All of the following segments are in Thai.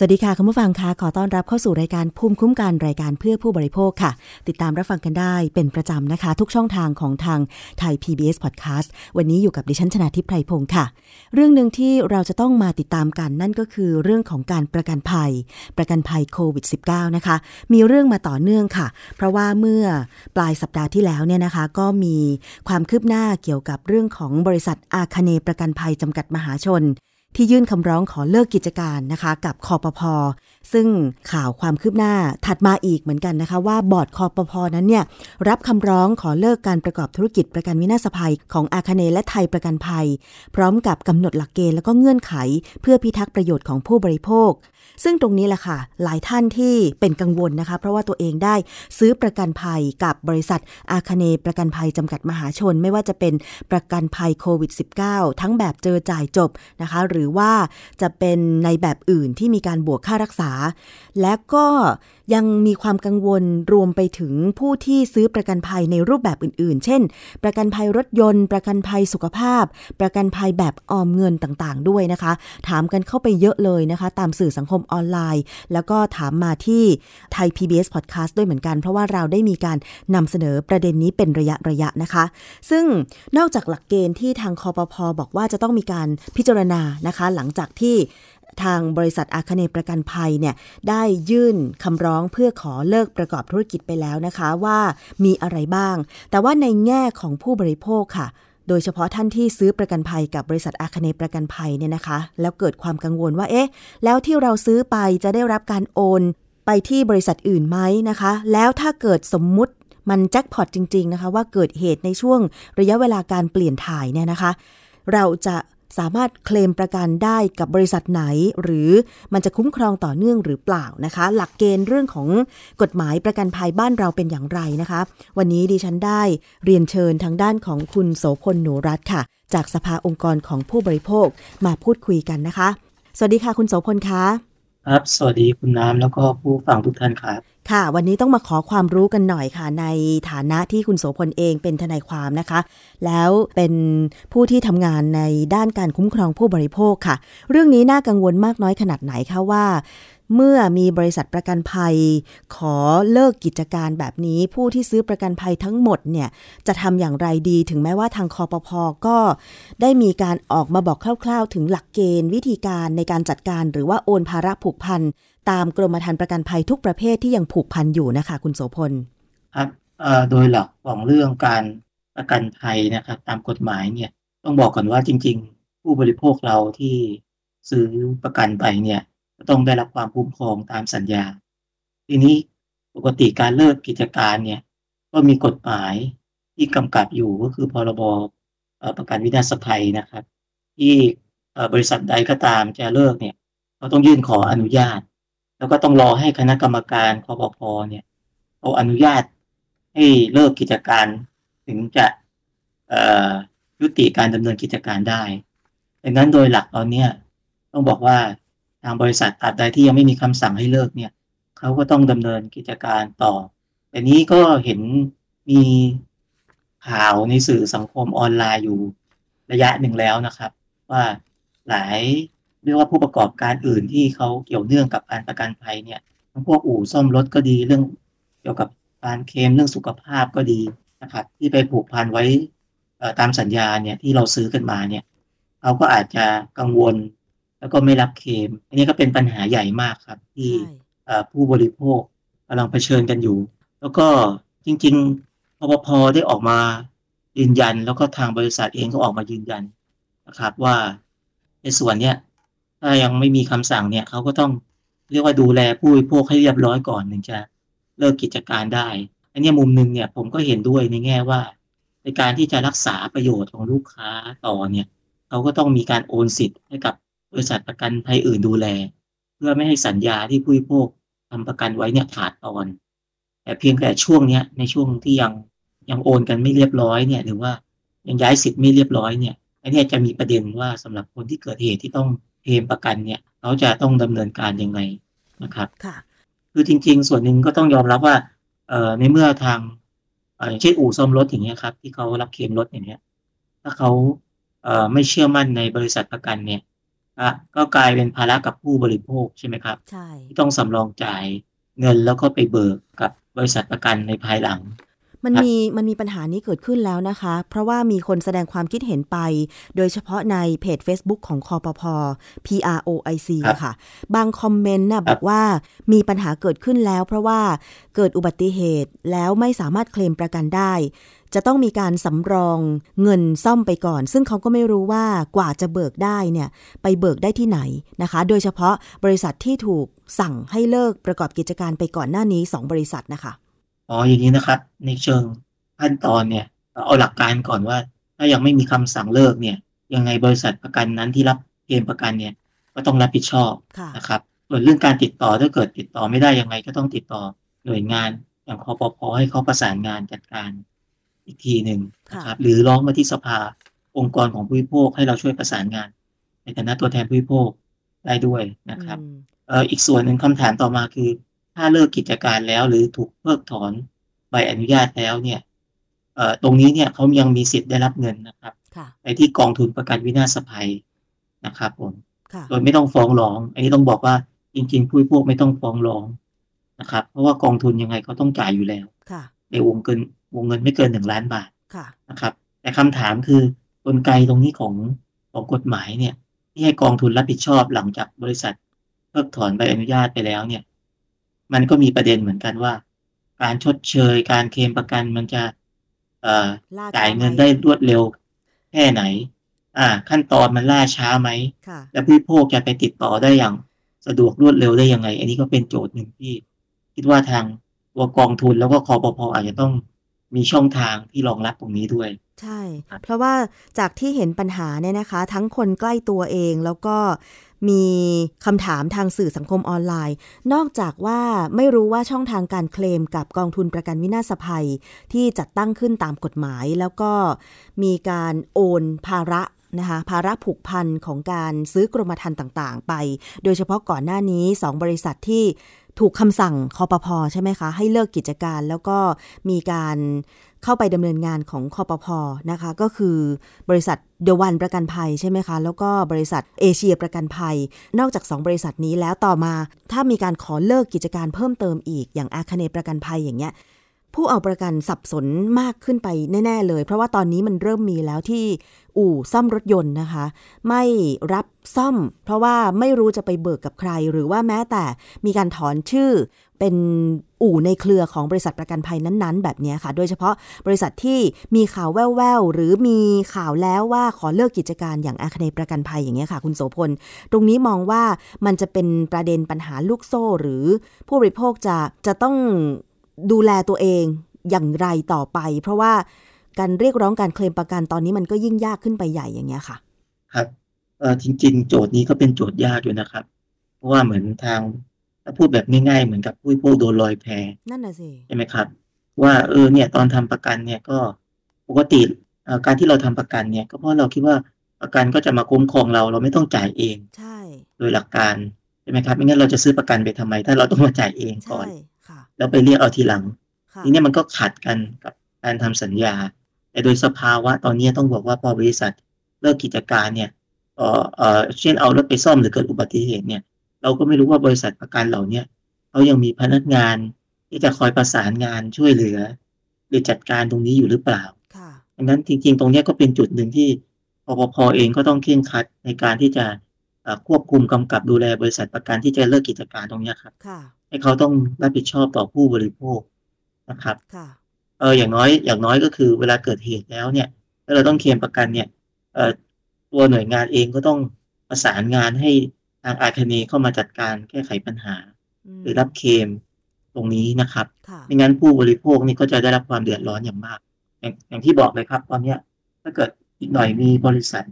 สวัสดีค่ะ คุณผู้ฟังคะขอต้อนรับเข้าสู่รายการภูมิคุ้มกันรายการเพื่อผู้บริโภคค่ะ ติดตามรับฟังกันได้เป็นประจำนะคะ ทุกช่องทางของทางไทย PBS Podcast วันนี้อยู่กับดิฉันชนาทิพไพรพงศ์ค่ะ เรื่องหนึ่งที่เราจะต้องมาติดตามกันนั่นก็คือเรื่องของการประกันภัย ประกันภัยโควิด -19 นะคะ มีเรื่องมาต่อเนื่องค่ะ เพราะว่าเมื่อปลายสัปดาห์ที่แล้วเนี่ยนะคะ ก็มีความคืบหน้าเกี่ยวกับเรื่องของบริษัทอาคเนประกันภัยจำกัดมหาชน ที่ยื่นคำร้องขอเลิกกิจการนะคะกับคอปพอซึ่งข่าวความคืบหน้าถัดมาอีกเหมือนกันนะคะว่าบอร์ดคอปพอนั้นเนี่ยรับคำร้องขอเลิกการประกอบธุรกิจประกันวินาศภัย ของอาคเนและไทยประกันภัย พร้อมกับกำหนดหลักเกณฑ์และก็เงื่อนไข เพื่อพิทักษ์ประโยชน์ของผู้บริโภค ซึ่งตรงนี้แหละค่ะ หลายท่านที่เป็นกังวลนะคะ เพราะว่าตัวเองได้ซื้อประกันภัยกับบริษัทอาคเนประกันภัยจำกัดมหาชน ไม่ว่าจะเป็นประกันภัยโควิด -19 ทั้งแบบเจอจ่ายจบนะคะ หรือว่าจะเป็นในแบบอื่นที่มีการบวกค่ารักษา และก็ ยังมีความกังวลรวมไปถึงผู้ที่ซื้อประกันภัยในรูปแบบอื่นๆ เช่น ประกันภัยรถยนต์ ประกันภัยสุขภาพ ประกันภัยแบบออมเงินต่างๆ ด้วยนะคะ ถามกันเข้าไปเยอะเลยนะคะ ตามสื่อสังคมออนไลน์ แล้วก็ถามมาที่ไทย PBS Podcast ด้วยเหมือนกัน เพราะว่าเราได้มีการนำเสนอประเด็นนี้เป็นระยะระยะนะคะ ซึ่งนอกจากหลักเกณฑ์ที่ทางคอปพอบอกว่าจะต้องมีการพิจารณานะคะ หลังจากที่ ทางบริษัทอาคเนประกันภัยเนี่ยได้ยื่นคำร้องเพื่อขอเลิกประกอบธุรกิจไปแล้วนะคะว่ามีอะไรบ้าง แต่ว่าในแง่ของผู้บริโภคค่ะโดยเฉพาะท่านที่ซื้อประกันภัยกับบริษัทอาคเนประกันภัยเนี่ยนะคะ แล้วเกิดความกังวลว่าเอ๊ะ แล้วที่เราซื้อไปจะได้รับการโอนไปที่บริษัทอื่นไหมนะคะ แล้วถ้าเกิดสมมุติมันแจ็คพอตจริง ๆ นะคะ ว่าเกิดเหตุในช่วงระยะเวลาการเปลี่ยนถ่ายเนี่ยนะคะ เราจะ สามารถเคลมประกันได้กับบริษัทไหน หรือมันจะคุ้มครองต่อเนื่องหรือเปล่านะคะ หลักเกณฑ์เรื่องของกฎหมายประกันภัยบ้านเราเป็นอย่างไรนะคะ วันนี้ดิฉันได้เรียนเชิญทางด้านของคุณโสพลหนูรัตค่ะ จากสภาองค์กรของผู้บริโภคมาพูดคุยกันนะคะ สวัสดีค่ะคุณโสพลคะ ครับ สวัสดีคุณน้ำแล้วก็ผู้ฟังทุกท่านครับ ค่ะ วันนี้ต้องมาขอความรู้กันหน่อยค่ะ ในฐานะที่คุณโสพลเองเป็นทนายความนะคะ แล้วเป็นผู้ที่ทำงานในด้านการคุ้มครองผู้บริโภคค่ะ เรื่องนี้น่ากังวลมากน้อยขนาดไหนคะว่า เมื่อมีบริษัทประกันภัย ขอเลิกกิจการแบบนี้ผู้ที่ซื้อประกันภัยทั้งหมดเนี่ยจะทำอย่างไรดีถึงแม้ว่าทางคอปพอก็ได้มีการออกมาบอกคร่าว ๆ ถึงหลักเกณฑ์ วิธีการในการจัดการหรือว่าโอนภาระผูกพันตามกรมธรรม์ประกันภัยทุกประเภทที่ยังผูกพันอยู่นะคะ คุณโสพลครับโดยหลักของเรื่องการประกันภัยนะครับตามกฎหมายเนี่ยต้องบอกก่อนว่าจริง ๆ ผู้บริโภคเราที่ซื้อประกันไปเนี่ย ต้องได้รับความคุ้มครองตามสัญญา ทีนี้ปกติการเลิกกิจการเนี่ยก็มีกฎหมายที่กำกับอยู่ก็คือพรบประกันวินาศภัยนะครับ ที่บริษัทใดก็ตามจะเลิกเนี่ยก็ต้องยื่นขออนุญาต แล้วก็ต้องรอให้คณะกรรมการคอปพเนี่ยเอาอนุญาตให้เลิกกิจการถึงจะยุติการดำเนินกิจการได้ดังนั้นโดยหลักตอนนี้ต้องบอกว่าางบริษัทตราบใดที่ยังไม่มีคำสั่งให้เลิกเนี่ยเขาก็ต้องดำเนินกิจการต่อ แต่นี้ก็เห็นมีข่าวในสื่อสังคมออนไลน์อยู่ระยะหนึ่งแล้วนะครับ ว่าหลายเรียกว่าผู้ประกอบการอื่นที่เขาเกี่ยวเนื่องกับการประกันภัยเนี่ยทั้งพวกอู่ซ่อมรถก็ดีเรื่องเกี่ยวกับการเคลมเรื่องสุขภาพก็ดีนะครับที่ไปผูกพันไว้ตามสัญญาเนี่ยที่เราซื้อกันมาเนี่ยเขาก็อาจจะกังวล แล้วก็ไม่รับเคม อันนี้ก็เป็นปัญหาใหญ่มากครับ ที่ผู้บริโภคกำลังเผชิญกันอยู่ แล้วก็จริงๆพปพได้ออกมายืนยัน แล้วก็ทางบริษัทเองก็ออกมายืนยันนะครับ ว่าในส่วนเนี้ยถ้ายังไม่มีคำสั่งเนี่ยเขาก็ต้องเรียกว่าดูแลผู้บริโภคให้เรียบร้อยก่อนถึงจะเลิกกิจการได้ อันนี้มุมหนึ่งเนี่ยผมก็เห็นด้วยในแง่ว่า ในการที่จะรักษาประโยชน์ของลูกค้าต่อเนี่ยเขาก็ต้องมีการโอนสิทธิ์ให้กับ บริษัทประกันภัยอื่นดูแล เพื่อไม่ให้สัญญาที่ผู้บริโภคทำประกันไว้เนี่ยขาดตอน แต่เพียงแต่ช่วงเนี้ยในช่วงที่ยังยังโอนกันไม่เรียบร้อยเนี่ย หรือว่ายังย้ายสิทธิ์ไม่เรียบร้อยเนี่ยอันนี้จะมีประเด็นว่าสำหรับคนที่เกิดเหตุที่ต้องเคลมประกันเนี่ยเขาจะต้องดำเนินการยังไงนะครับค่ะคือจริง ๆ ส่วนหนึ่งก็ต้องยอมรับว่าเอ่อในเมื่อทางเอ่ออย่างเช่นอู่ซ่อมรถอย่างเงี้ยครับ ที่เขารับเคลมรถอย่างเงี้ย ถ้าเขาเอ่อไม่เชื่อมั่นในบริษัทประกันเนี่ย อะก็กลายเป็นภาระกับผู้บริโภคใช่ไหมครับใช่ที่ต้องสำรองจ่ายเงินแล้วก็ไปเบิกกับบริษัทประกันในภายหลัง มันครับมีมันมีปัญหานี้เกิดขึ้นแล้วนะคะ เพราะว่ามีคนแสดงความคิดเห็นไป โดยเฉพาะในเพจ Facebook ของคอปพ PROIC ครับอะค่ะ บางคอมเมนต์น่ะครับบอกว่ามีปัญหาเกิดขึ้นแล้ว เพราะว่าเกิดอุบัติเหตุแล้วไม่สามารถเคลมประกันได้ จะต้องมีการสำรองเงินซ่อมไปก่อน ซึ่งเขาก็ไม่รู้ว่ากว่าจะเบิกได้เนี่ยไปเบิกได้ที่ไหนนะคะ โดยเฉพาะบริษัทที่ถูกสั่งให้เลิกประกอบกิจการไปก่อนหน้านี้สองบริษัทนะคะอ๋ออย่างนี้นะครับในเชิงขั้นตอนเนี่ยเอาหลักการก่อนว่า ถ้ายังไม่มีคำสั่งเลิกเนี่ยยังไงบริษัทประกันนั้นที่รับเคลมประกันเนี่ยก็ต้องรับผิดชอบค่ะนะครับส่วนเรื่องการติดต่อถ้าเกิดติดต่อไม่ได้ยังไงก็ต้องติดต่อหน่วยงานอย่างคอปพให้เขาประสานงานจัดการ อีกทีหนึ่งนะครับหรือร้องมาที่สภาองค์กรของผู้บริโภคให้เราช่วยประสานงาน ในฐานะตัวแทนผู้บริโภคได้ด้วยนะครับอืมเอ่ออีกส่วนหนึ่งคำถามต่อมาคือ ถ้าเลิกกิจการแล้วหรือถูกเพิกถอนใบอนุญาตแล้วเนี่ยเอ่อตรงนี้เนี่ยเขายังมีสิทธิ์ได้รับเงินนะครับค่ะไปที่กองทุนประกันวินาศภัยนะครับผมค่ะโดยไม่ต้องฟ้องร้อง อันนี้ต้องบอกว่าจริงๆผู้บริโภคไม่ต้องฟ้องร้องนะครับ เพราะว่ากองทุนยังไงเขาต้องจ่ายอยู่แล้วค่ะในวงเกิน วงเงินไม่เกินหนึ่งล้านบาทค่ะนะครับ แต่คำถามคือกลไกตรงนี้ของของกฎหมายเนี่ย ที่ให้กองทุนรับผิดชอบหลังจากบริษัทเพิกถอนใบอนุญาตไปแล้วเนี่ย มันก็มีประเด็นเหมือนกันว่า การชดเชยการเคลมประกันมันจะเอ่อล่ช้จ่ายเงินหมได้รวดเร็วแค่ไหน อ่า ขั้นตอนมันล่าช้าไหมค่ะและผู้บริโภคจะไปติดต่อได้อย่างสะดวกรวดเร็วได้ยังไง อันนี้ก็เป็นโจทย์หนึ่งที่ คิดว่าทางตัวกองทุนแล้วก็คอปพอาจจะต้อง มีช่องทางที่รองรับตรงนี้ด้วย ใช่ เพราะว่าจากที่เห็นปัญหาเนี่ยนะคะ ทั้งคนใกล้ตัวเองแล้วก็มีคำถามทางสื่อสังคมออนไลน์ นอกจากว่าไม่รู้ว่าช่องทางการเคลมกับกองทุนประกันวินาศภัย ที่จัดตั้งขึ้นตามกฎหมาย แล้วก็มีการโอนภาระนะคะภาระผูกพันของการซื้อกรมธรรม์ต่าง ๆ ไป โดยเฉพาะก่อนหน้านี้ 2 บริษัทที่ ถูกคำสั่งคอปพใช่ไหมคะ ให้เลิกกิจการแล้วก็มีการเข้าไปดำเนินงานของคอปพนะคะ ก็คือบริษัทเดวันประกันภัยใช่ไหมคะ แล้วก็บริษัทเอเชียประกันภัย นอกจาก 2 บริษัทนี้แล้วต่อมา ถ้ามีการขอเลิกกิจการเพิ่มเติมอีกอย่างอาคเนประกันภัยอย่างเงี้ย ผู้เอาประกันสับสนมากขึ้นไปแน่ ๆ เลย เพราะว่าตอนนี้มันเริ่มมีแล้วที่อู่ซ่อมรถยนต์นะคะ ไม่รับซ่อม เพราะว่าไม่รู้จะไปเบิกกับใคร หรือว่าแม้แต่มีการถอนชื่อเป็นอู่ในเครือของบริษัทประกันภัยนั้นๆ แบบนี้ค่ะ โดยเฉพาะบริษัทที่มีข่าวแว่วๆ หรือมีข่าวแล้วว่าขอเลิกกิจการอย่างอาคเนย์ประกันภัยอย่างเงี้ยค่ะ คุณโสพล ตรงนี้มองว่ามันจะเป็นประเด็นปัญหาลูกโซ่ หรือผู้บริโภคจะจะต้อง ดูแลตัวเองอย่างไรต่อไป เพราะว่าการเรียกร้องการเคลมประกันตอนนี้มันก็ยิ่งยากขึ้นไปใหญ่อย่างเงี้ยค่ะ ครับเออจริง ๆ โจทย์นี้ก็เป็นโจทย์ยากอยู่นะครับ เพราะว่าเหมือนทางถ้าพูดแบบง่ายๆเหมือนกับผู้บริโภคโดนลอยแพนั่นน่ะสิใช่ไหมครับ ว่าเออเนี่ยตอนทำประกันเนี่ยก็ปกติเอ่อการที่เราทำประกันเนี่ย ก็เพราะเราคิดว่าประกันก็จะมาคุ้มครองเราเราไม่ต้องจ่ายเอง ใช่ โดยหลักการใช่ไหมครับไม่งั้นเราจะซื้อประกันไปทำไม ถ้าเราต้องมาจ่ายเองก่อใช่นค่ะ แล้วไปเรียกเอาทีหลังค่ะทีเนี้ยมันก็ขัดกันกับการทำสัญญา แต่โดยสภาวะตอนนี้ต้องบอกว่าพอบริษัทเลิกกิจการเนี่ยเอ่อเอ่อเช่นเอารถไปซ่อมหรือเกิดอุบัติเหตุเนี่ย เราก็ไม่รู้ว่าบริษัทประกันเหล่าเนี้ยเขายังมีพนักงานที่จะคอยประสานงานช่วยเหลือ หรือจัดการตรงนี้อยู่หรือเปล่าค่ะดังนั้นจริง ๆ ตรงเนี้ยก็เป็นจุดหนึ่งที่ปปพเองก็ต้องเคร่งครัดในการที่จะเอ่อควบคุมกำกับดูแลบริษัทประกันที่จะเลิกกิจการตรงเนี้ยครับค่ะ ให้เขาต้องรับผิดชอบต่อผู้บริโภคนะครับค่ะเอออย่างน้อยอย่างน้อยก็คือเวลาเกิดเหตุแล้วเนี่ยถ้าเราต้องเคลมประกันเนี่ยเอ่อตัวหน่วยงานเองก็ต้องประสานงานให้ทางอาคเนเข้ามาจัดการแก้ไขปัญหามหรือรับเคลมตรงนี้นะครับค่ะไม่งั้นผู้บริโภคนี่ก็จะได้รับความเดือดร้อนอย่างมาก อย่างอย่างที่บอกเลยครับ ตอนเนี้ยถ้าเกิดอีกหน่อยมีบริษัท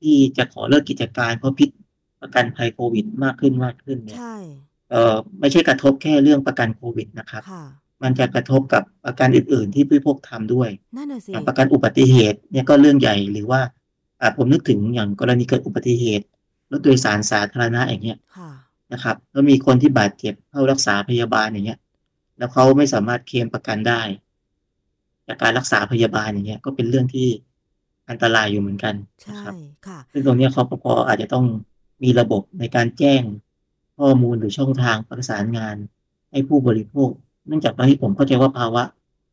ที่จะขอเลิกกิจการเพราะพิษประกันภัยโควิดมากขึ้นมากขึ้นเนี่ยใช่ เออไม่ใช่กระทบแค่เรื่องประกันโควิดนะครับค่ะมันจะกระทบกับประกันอื่น ๆ ที่ผู้บริโภคทำด้วยนั่นน่ะสิอย่างประกันอุบัติเหตุเนี่ยก็เรื่องใหญ่หรือว่าอ่าผมนึกถึงอย่างกรณีเกิดอุบัติเหตุรถโดยสารสาธารณะอย่างเงี้ยค่ะนะครับแล้วมีคนที่บาดเจ็บเข้ารักษาพยาบาลอย่างเงี้ย แล้วเขาไม่สามารถเคลมประกันได้ จากการรักษาพยาบาลอย่างเงี้ยก็เป็นเรื่องที่อันตรายอยู่เหมือนกันใช่นะครับค่ะซึ่งตรงเนี้ยคอปพอาจจะต้องมีระบบในการแจ้ง ข้อมูลหรือช่องทางประสานงาน ให้ผู้บริโภค เนื่องจากตอนนี้ผมเข้าใจว่าภาวะ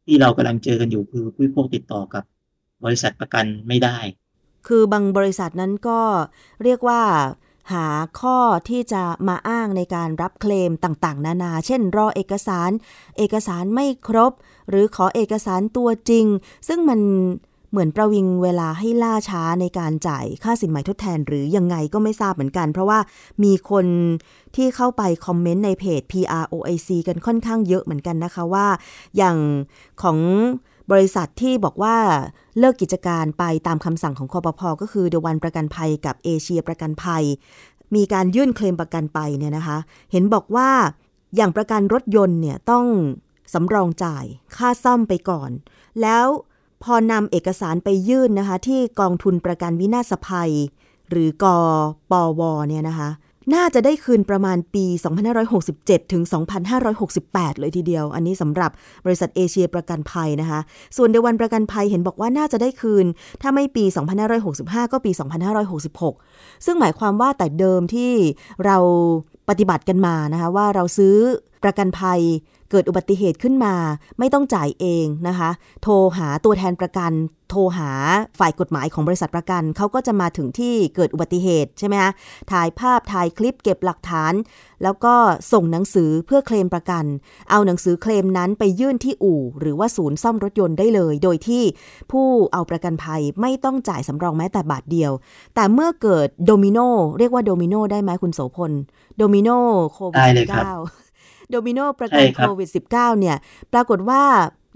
ที่เรากำลังเจอกันอยู่คือผู้บริโภคติดต่อกับบริษัทประกันไม่ได้ คือบางบริษัทนั้นก็เรียกว่าหาข้อที่จะมาอ้างในการรับเคลมต่างๆ นานา เช่น รอเอกสาร เอกสารไม่ครบ หรือขอเอกสารตัวจริง ซึ่งมันเหมือนประวิงเวลาให้ล่าช้าในการจ่ายค่าสินใหม่ทดแทน หรือยังไงก็ไม่ทราบเหมือนกัน เพราะว่ามีคน ที่เข้าไปคอมเมนต์ในเพจ PROIC กันค่อนข้างเยอะเหมือนกันนะคะว่า อย่างของบริษัทที่บอกว่าเลิกกิจการไปตามคำสั่งของคอปพอก็คือเดวันประกันภัยกับเอเชียประกันภัย มีการยื่นเคลมประกันไปเนี่ยนะคะ เห็นบอกว่าอย่างประกันรถยนต์เนี่ยต้องสำรองจ่ายค่าซ่อมไปก่อน แล้วพอนำเอกสารไปยื่นนะคะ ที่กองทุนประกันวินาศภัย หรือกอปวเนี่ยนะคะ น่าจะได้คืนประมาณปี 2567 ถึง 2568 เลยทีเดียว อันนี้สำหรับบริษัทเอเชียประกันภัยนะคะ ส่วนเดวันประกันภัยเห็นบอกว่าน่าจะได้คืน ถ้าไม่ปี 2565 ก็ปี 2566 ซึ่งหมายความว่าแต่เดิมที่เราปฏิบัติกันมานะคะว่าเราซื้อประกันภัย เกิดอุบัติเหตุขึ้นมา ไม่ต้องจ่ายเองนะคะ โทรหาตัวแทนประกัน โทรหาฝ่ายกฎหมายของบริษัทประกัน เขาก็จะมาถึงที่เกิดอุบัติเหตุใช่ไหมคะถ่ายภาพถ่ายคลิปเก็บหลักฐาน แล้วก็ส่งหนังสือเพื่อเคลมประกัน เอาหนังสือเคลมนั้นไปยื่นที่อู่ หรือว่าศูนย์ซ่อมรถยนต์ได้เลย โดยที่ผู้เอาประกันภัยไม่ต้องจ่ายสำรองแม้แต่บาทเดียว แต่เมื่อเกิดโดมิโนเรียกว่าโดมิโนได้ไหมคุณโสพลโดมิโนโควิดได้เลยครับ19 โดมิโนประกันใช่ครัโคบวิด -19 เนี่ย ปรากฏว่า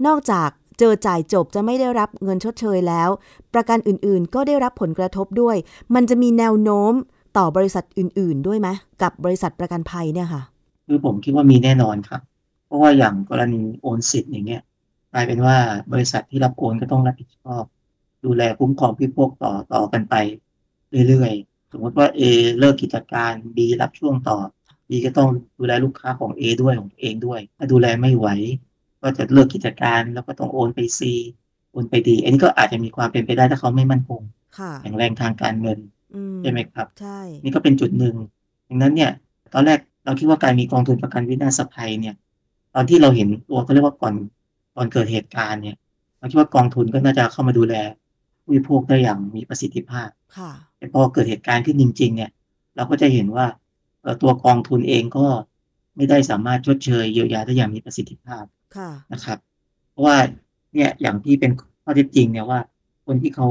นอกจากเจอจ่ายจบจะไม่ได้รับเงินชดเชยแล้ว ประกันอื่นๆ ก็ได้รับผลกระทบด้วย มันจะมีแนวโน้มต่อบริษัทอื่น ๆ ด้วยไหมกับบริษัทประกันภัยเนี่ยค่ะ คือผมคิดว่ามีแน่นอนครับ เพราะว่าอย่างกรณีโอนสิทธิ์อย่างเงี้ยกลายเป็นว่าบริษัทที่รับโอนก็ต้องรับผิดชอบ ดูแลคุ้มครองผู้บริโภคต่อต่อกันไปเรื่อยๆ สมมติว่า A เลิกกิจการ B รับช่วงต่อ B ก็ต้องดูแลลูกค้าของ A ด้วยของตัวเองด้วย ถ้าดูแลไม่ไหว ก็จะเลิกกิจการแล้วก็ต้องโอนไป C โอนไป D อันนี้ก็อาจจะมีความเป็นไปได้ถ้าเขาไม่มั่นคงค่ะแข็งแรงทางการเงินอืใช่ไหมครับใช่นี่ก็เป็นจุดหนึ่งดังนั้นเนี่ย ตอนแรกเราคิดว่าการมีกองทุนประกันวินาศภัยเนี่ย ตอนที่เราเห็นตัวเขาเรียกว่าก่อนก่อนเกิดเหตุการณ์เนี่ยเราคิดว่ากองทุนก็น่าจะเข้ามาดูแลผู้บริโภคได้อย่างมีประสิทธิภาพ ค่ะแต่พอเกิดเหตุการณ์ขึ้นจริง ๆ เนี่ย เราก็จะเห็นว่าเอ่อ ตัวกองทุนเองก็ไม่ได้สามารถชดเชยเยียวยาได้อย่างมีประสิทธิภาพค่ะนะครับ เพราะว่าเนี่ยอย่างที่เป็นข้อเท็จจริงเนี่ยว่า คนที่เขา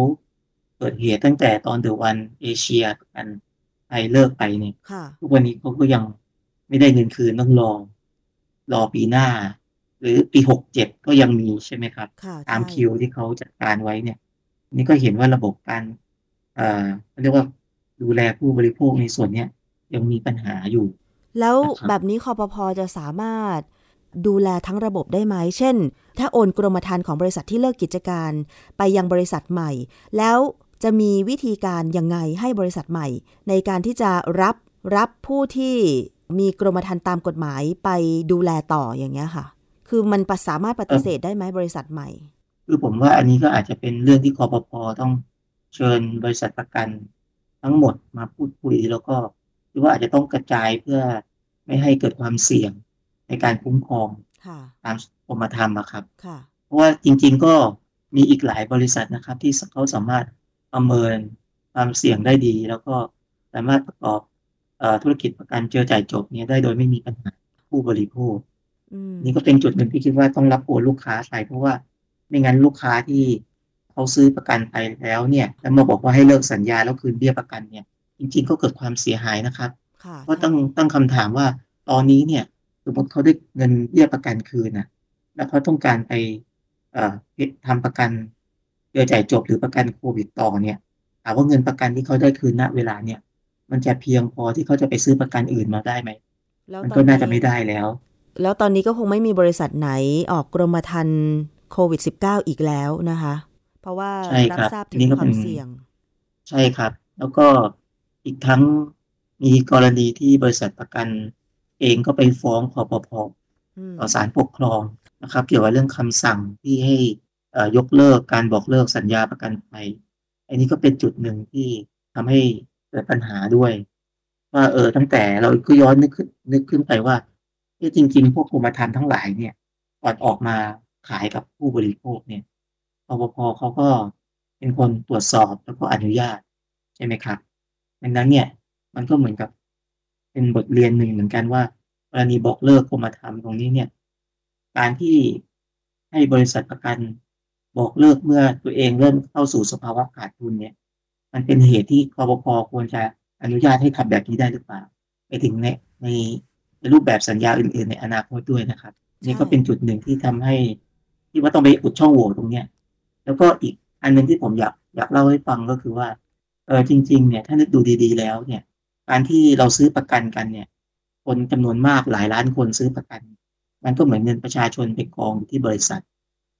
เกิดเหตุตั้งแต่ตอนเดอะวันเอเชียกันไทยเลิกไปเนี่ยค่ะทุกวันนี้เขาก็ยังไม่ได้เงินคืนต้องรอรอปีหน้า หรือปีหกเจ็ดก็ยังมีใช่ไหมครับค่ะตามใช่คิวที่เขาจัดการไว้เนี่ย นี่ก็เห็นว่าระบบการเอ่อเขาเรียกว่าดูแลผู้บริโภคในส่วนเนี้ย ยังมีปัญหาอยู่ แล้วนะครับแบบนี้คอปพอจะสามารถดูแลทั้งระบบได้ไหม เช่น ถ้าโอนกรมธรรม์ของบริษัทที่เลิกกิจการ ไปยังบริษัทใหม่ แล้วจะมีวิธีการยังไงให้บริษัทใหม่ ในการที่จะรับรับผู้ที่มีกรมธรรม์ตามกฎหมายไปดูแลต่ออย่างเงี้ยค่ะ คือมันปะสามารถปฏิเสธได้ไหมบริษัทใหม่ คือผมว่าอันนี้ก็อาจจะเป็นเรื่องที่คอปพอต้องเชิญบริษัทประกัน ทั้งหมดมาพูดคุยแล้วก็ห รือว่าอาจจะต้องกระจายเพื่อไม่ให้เกิดความเสี่ยงในการคุ้มครองค่ะตามกรมธรรม์อะครับค่ะเพราะว่าจริง ๆ ก็มีอีกหลายบริษัทนะครับ ที่เขาสามารถประเมินความเสี่ยงได้ดี แล้วก็สามารถประกอบเอ่อธุรกิจประกันเจอจ่ายจบเนี้ยได้โดยไม่มีปัญหาผู้บริโภคอืมนี่ก็เป็นจุดหนึ่งที่คิดว่าต้องรับโอนลูกค้าไปเพราะว่าไม่งั้นลูกค้าที่เขาซื้อประกันไปแล้วเนี่ย แล้วมาบอกว่าให้เลิกสัญญาแล้วคืนเบี้ยประกันเนี่ย จริงๆก็เกิดความเสียหายนะครับค่ะก็ต้องตั้งคำถามว่าตอนนี้เนี่ยสมมติเขาได้เงินเบี้ยประกันคืนนะแล้วเขาต้องการไปเอ่อทำประกันเจอจ่ายจบหรือประกันโควิดต่อเนี่ยถามว่าเงินประกันที่เขาได้คืนณเวลาเนี่ย มันจะเพียงพอที่เขาจะไปซื้อประกันอื่นมาได้ไหมแล้วมันตก็อนน่าจะนี้ไม่ได้แล้ว แล้วตอนนี้ก็คงไม่มีบริษัทไหนออกกรมธรรม์โควิด -19 อีกแล้วนะคะ เพราะว่าใช่รัครับทราบถึนี่งก็คเป็วานมเสี่ยง ใช่ครับ แล้วก็ อีกทั้งมีกรณีที่บริษัทประกัน เองก็ไปฟ้องคอปพออืมต่อศาลปกครองนะครับ เกี่ยวกับเรื่องคำสั่งที่ให้เอ่อยกเลิกการบอกเลิกสัญญาประกันภัยอันนี้ก็เป็นจุดหนึ่งที่ทำให้เกิดปัญหาด้วย ว่าเออตั้งแต่เราก็ย้อนนึกขึ้นนึกขึ้นไปว่าเอ๊ะจริง ๆ พวกกรมธรรม์ทั้งหลายเนี่ยก่อนออกมาขายกับผู้บริโภคเนี่ยคอปพเขาก็เป็นคนตรวจสอบแล้วก็อนุญาตใช่ไหมครับ ดังนั้นเนี่ย มันก็เหมือนกับเป็นบทเรียนหนึ่งเหมือนกันว่ากรณีบอกเลิกกรมธรรม์ตรงนี้เนี่ย การที่ให้บริษัทประกันบอกเลิกเมื่อตัวเองเริ่มเข้าสู่สภาวะขาดทุนเนี่ย มันเป็นเหตุที่คอปพควรจะอนุญาตให้ทำแบบนี้ได้หรือเปล่าไปถึงในในรูปแบบสัญญาอื่น ๆ ในอนาคตด้วยนะครับ นี่ก็เป็นจุดหนึ่งที่ทำให้ที่ว่าต้องไปอุดช่องโหว่ตรงเนี้ยแล้วก็อีกอันหนึ่งที่ผมอยากอยากเล่าให้ฟังก็คือว่า เออจริง ๆ เนี่ยถ้านึกดูดีๆ แล้วเนี่ย การที่เราซื้อประกันกันเนี่ย คนจำนวนมากหลายล้านคนซื้อประกัน มันก็เหมือนเงินประชาชนไปกองอยู่ที่บริษัท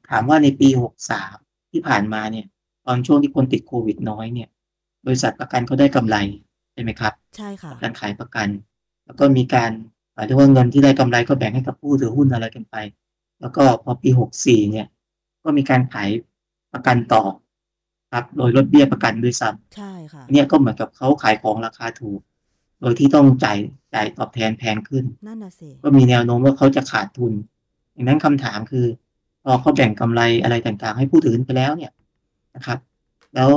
ถามว่าในปี63ที่ผ่านมาเนี่ย ตอนช่วงที่คนติดโควิดน้อยเนี่ย บริษัทประกันเขาได้กำไรใช่ไหมครับ ใช่ค่ะการขายประกัน แล้วก็มีการหมายถึงว่าเงินที่ได้กำไรก็แบ่งให้กับผู้ถือหุ้นอะไรกันไป แล้วก็พอปี64เนี่ย ก็มีการขายประกันต่อ ครับโดยลดเบี้ยประกันด้วยซ้ใช่ค่ะำเนี่ยก็เหมือนกับเขาขายของราคาถูก โดยที่ต้องจ่ายจ่ายตอบแทนแพงขึ้นนั่นน่ะสิก็มีแนวโน้มว่าเขาจะขาดทุนดังนั้นคำถามคือพอเขาแบ่งกำไรอะไรต่างๆ ให้ผู้ถือหุ้นไปแล้วเนี่ยนะครับ แล้ว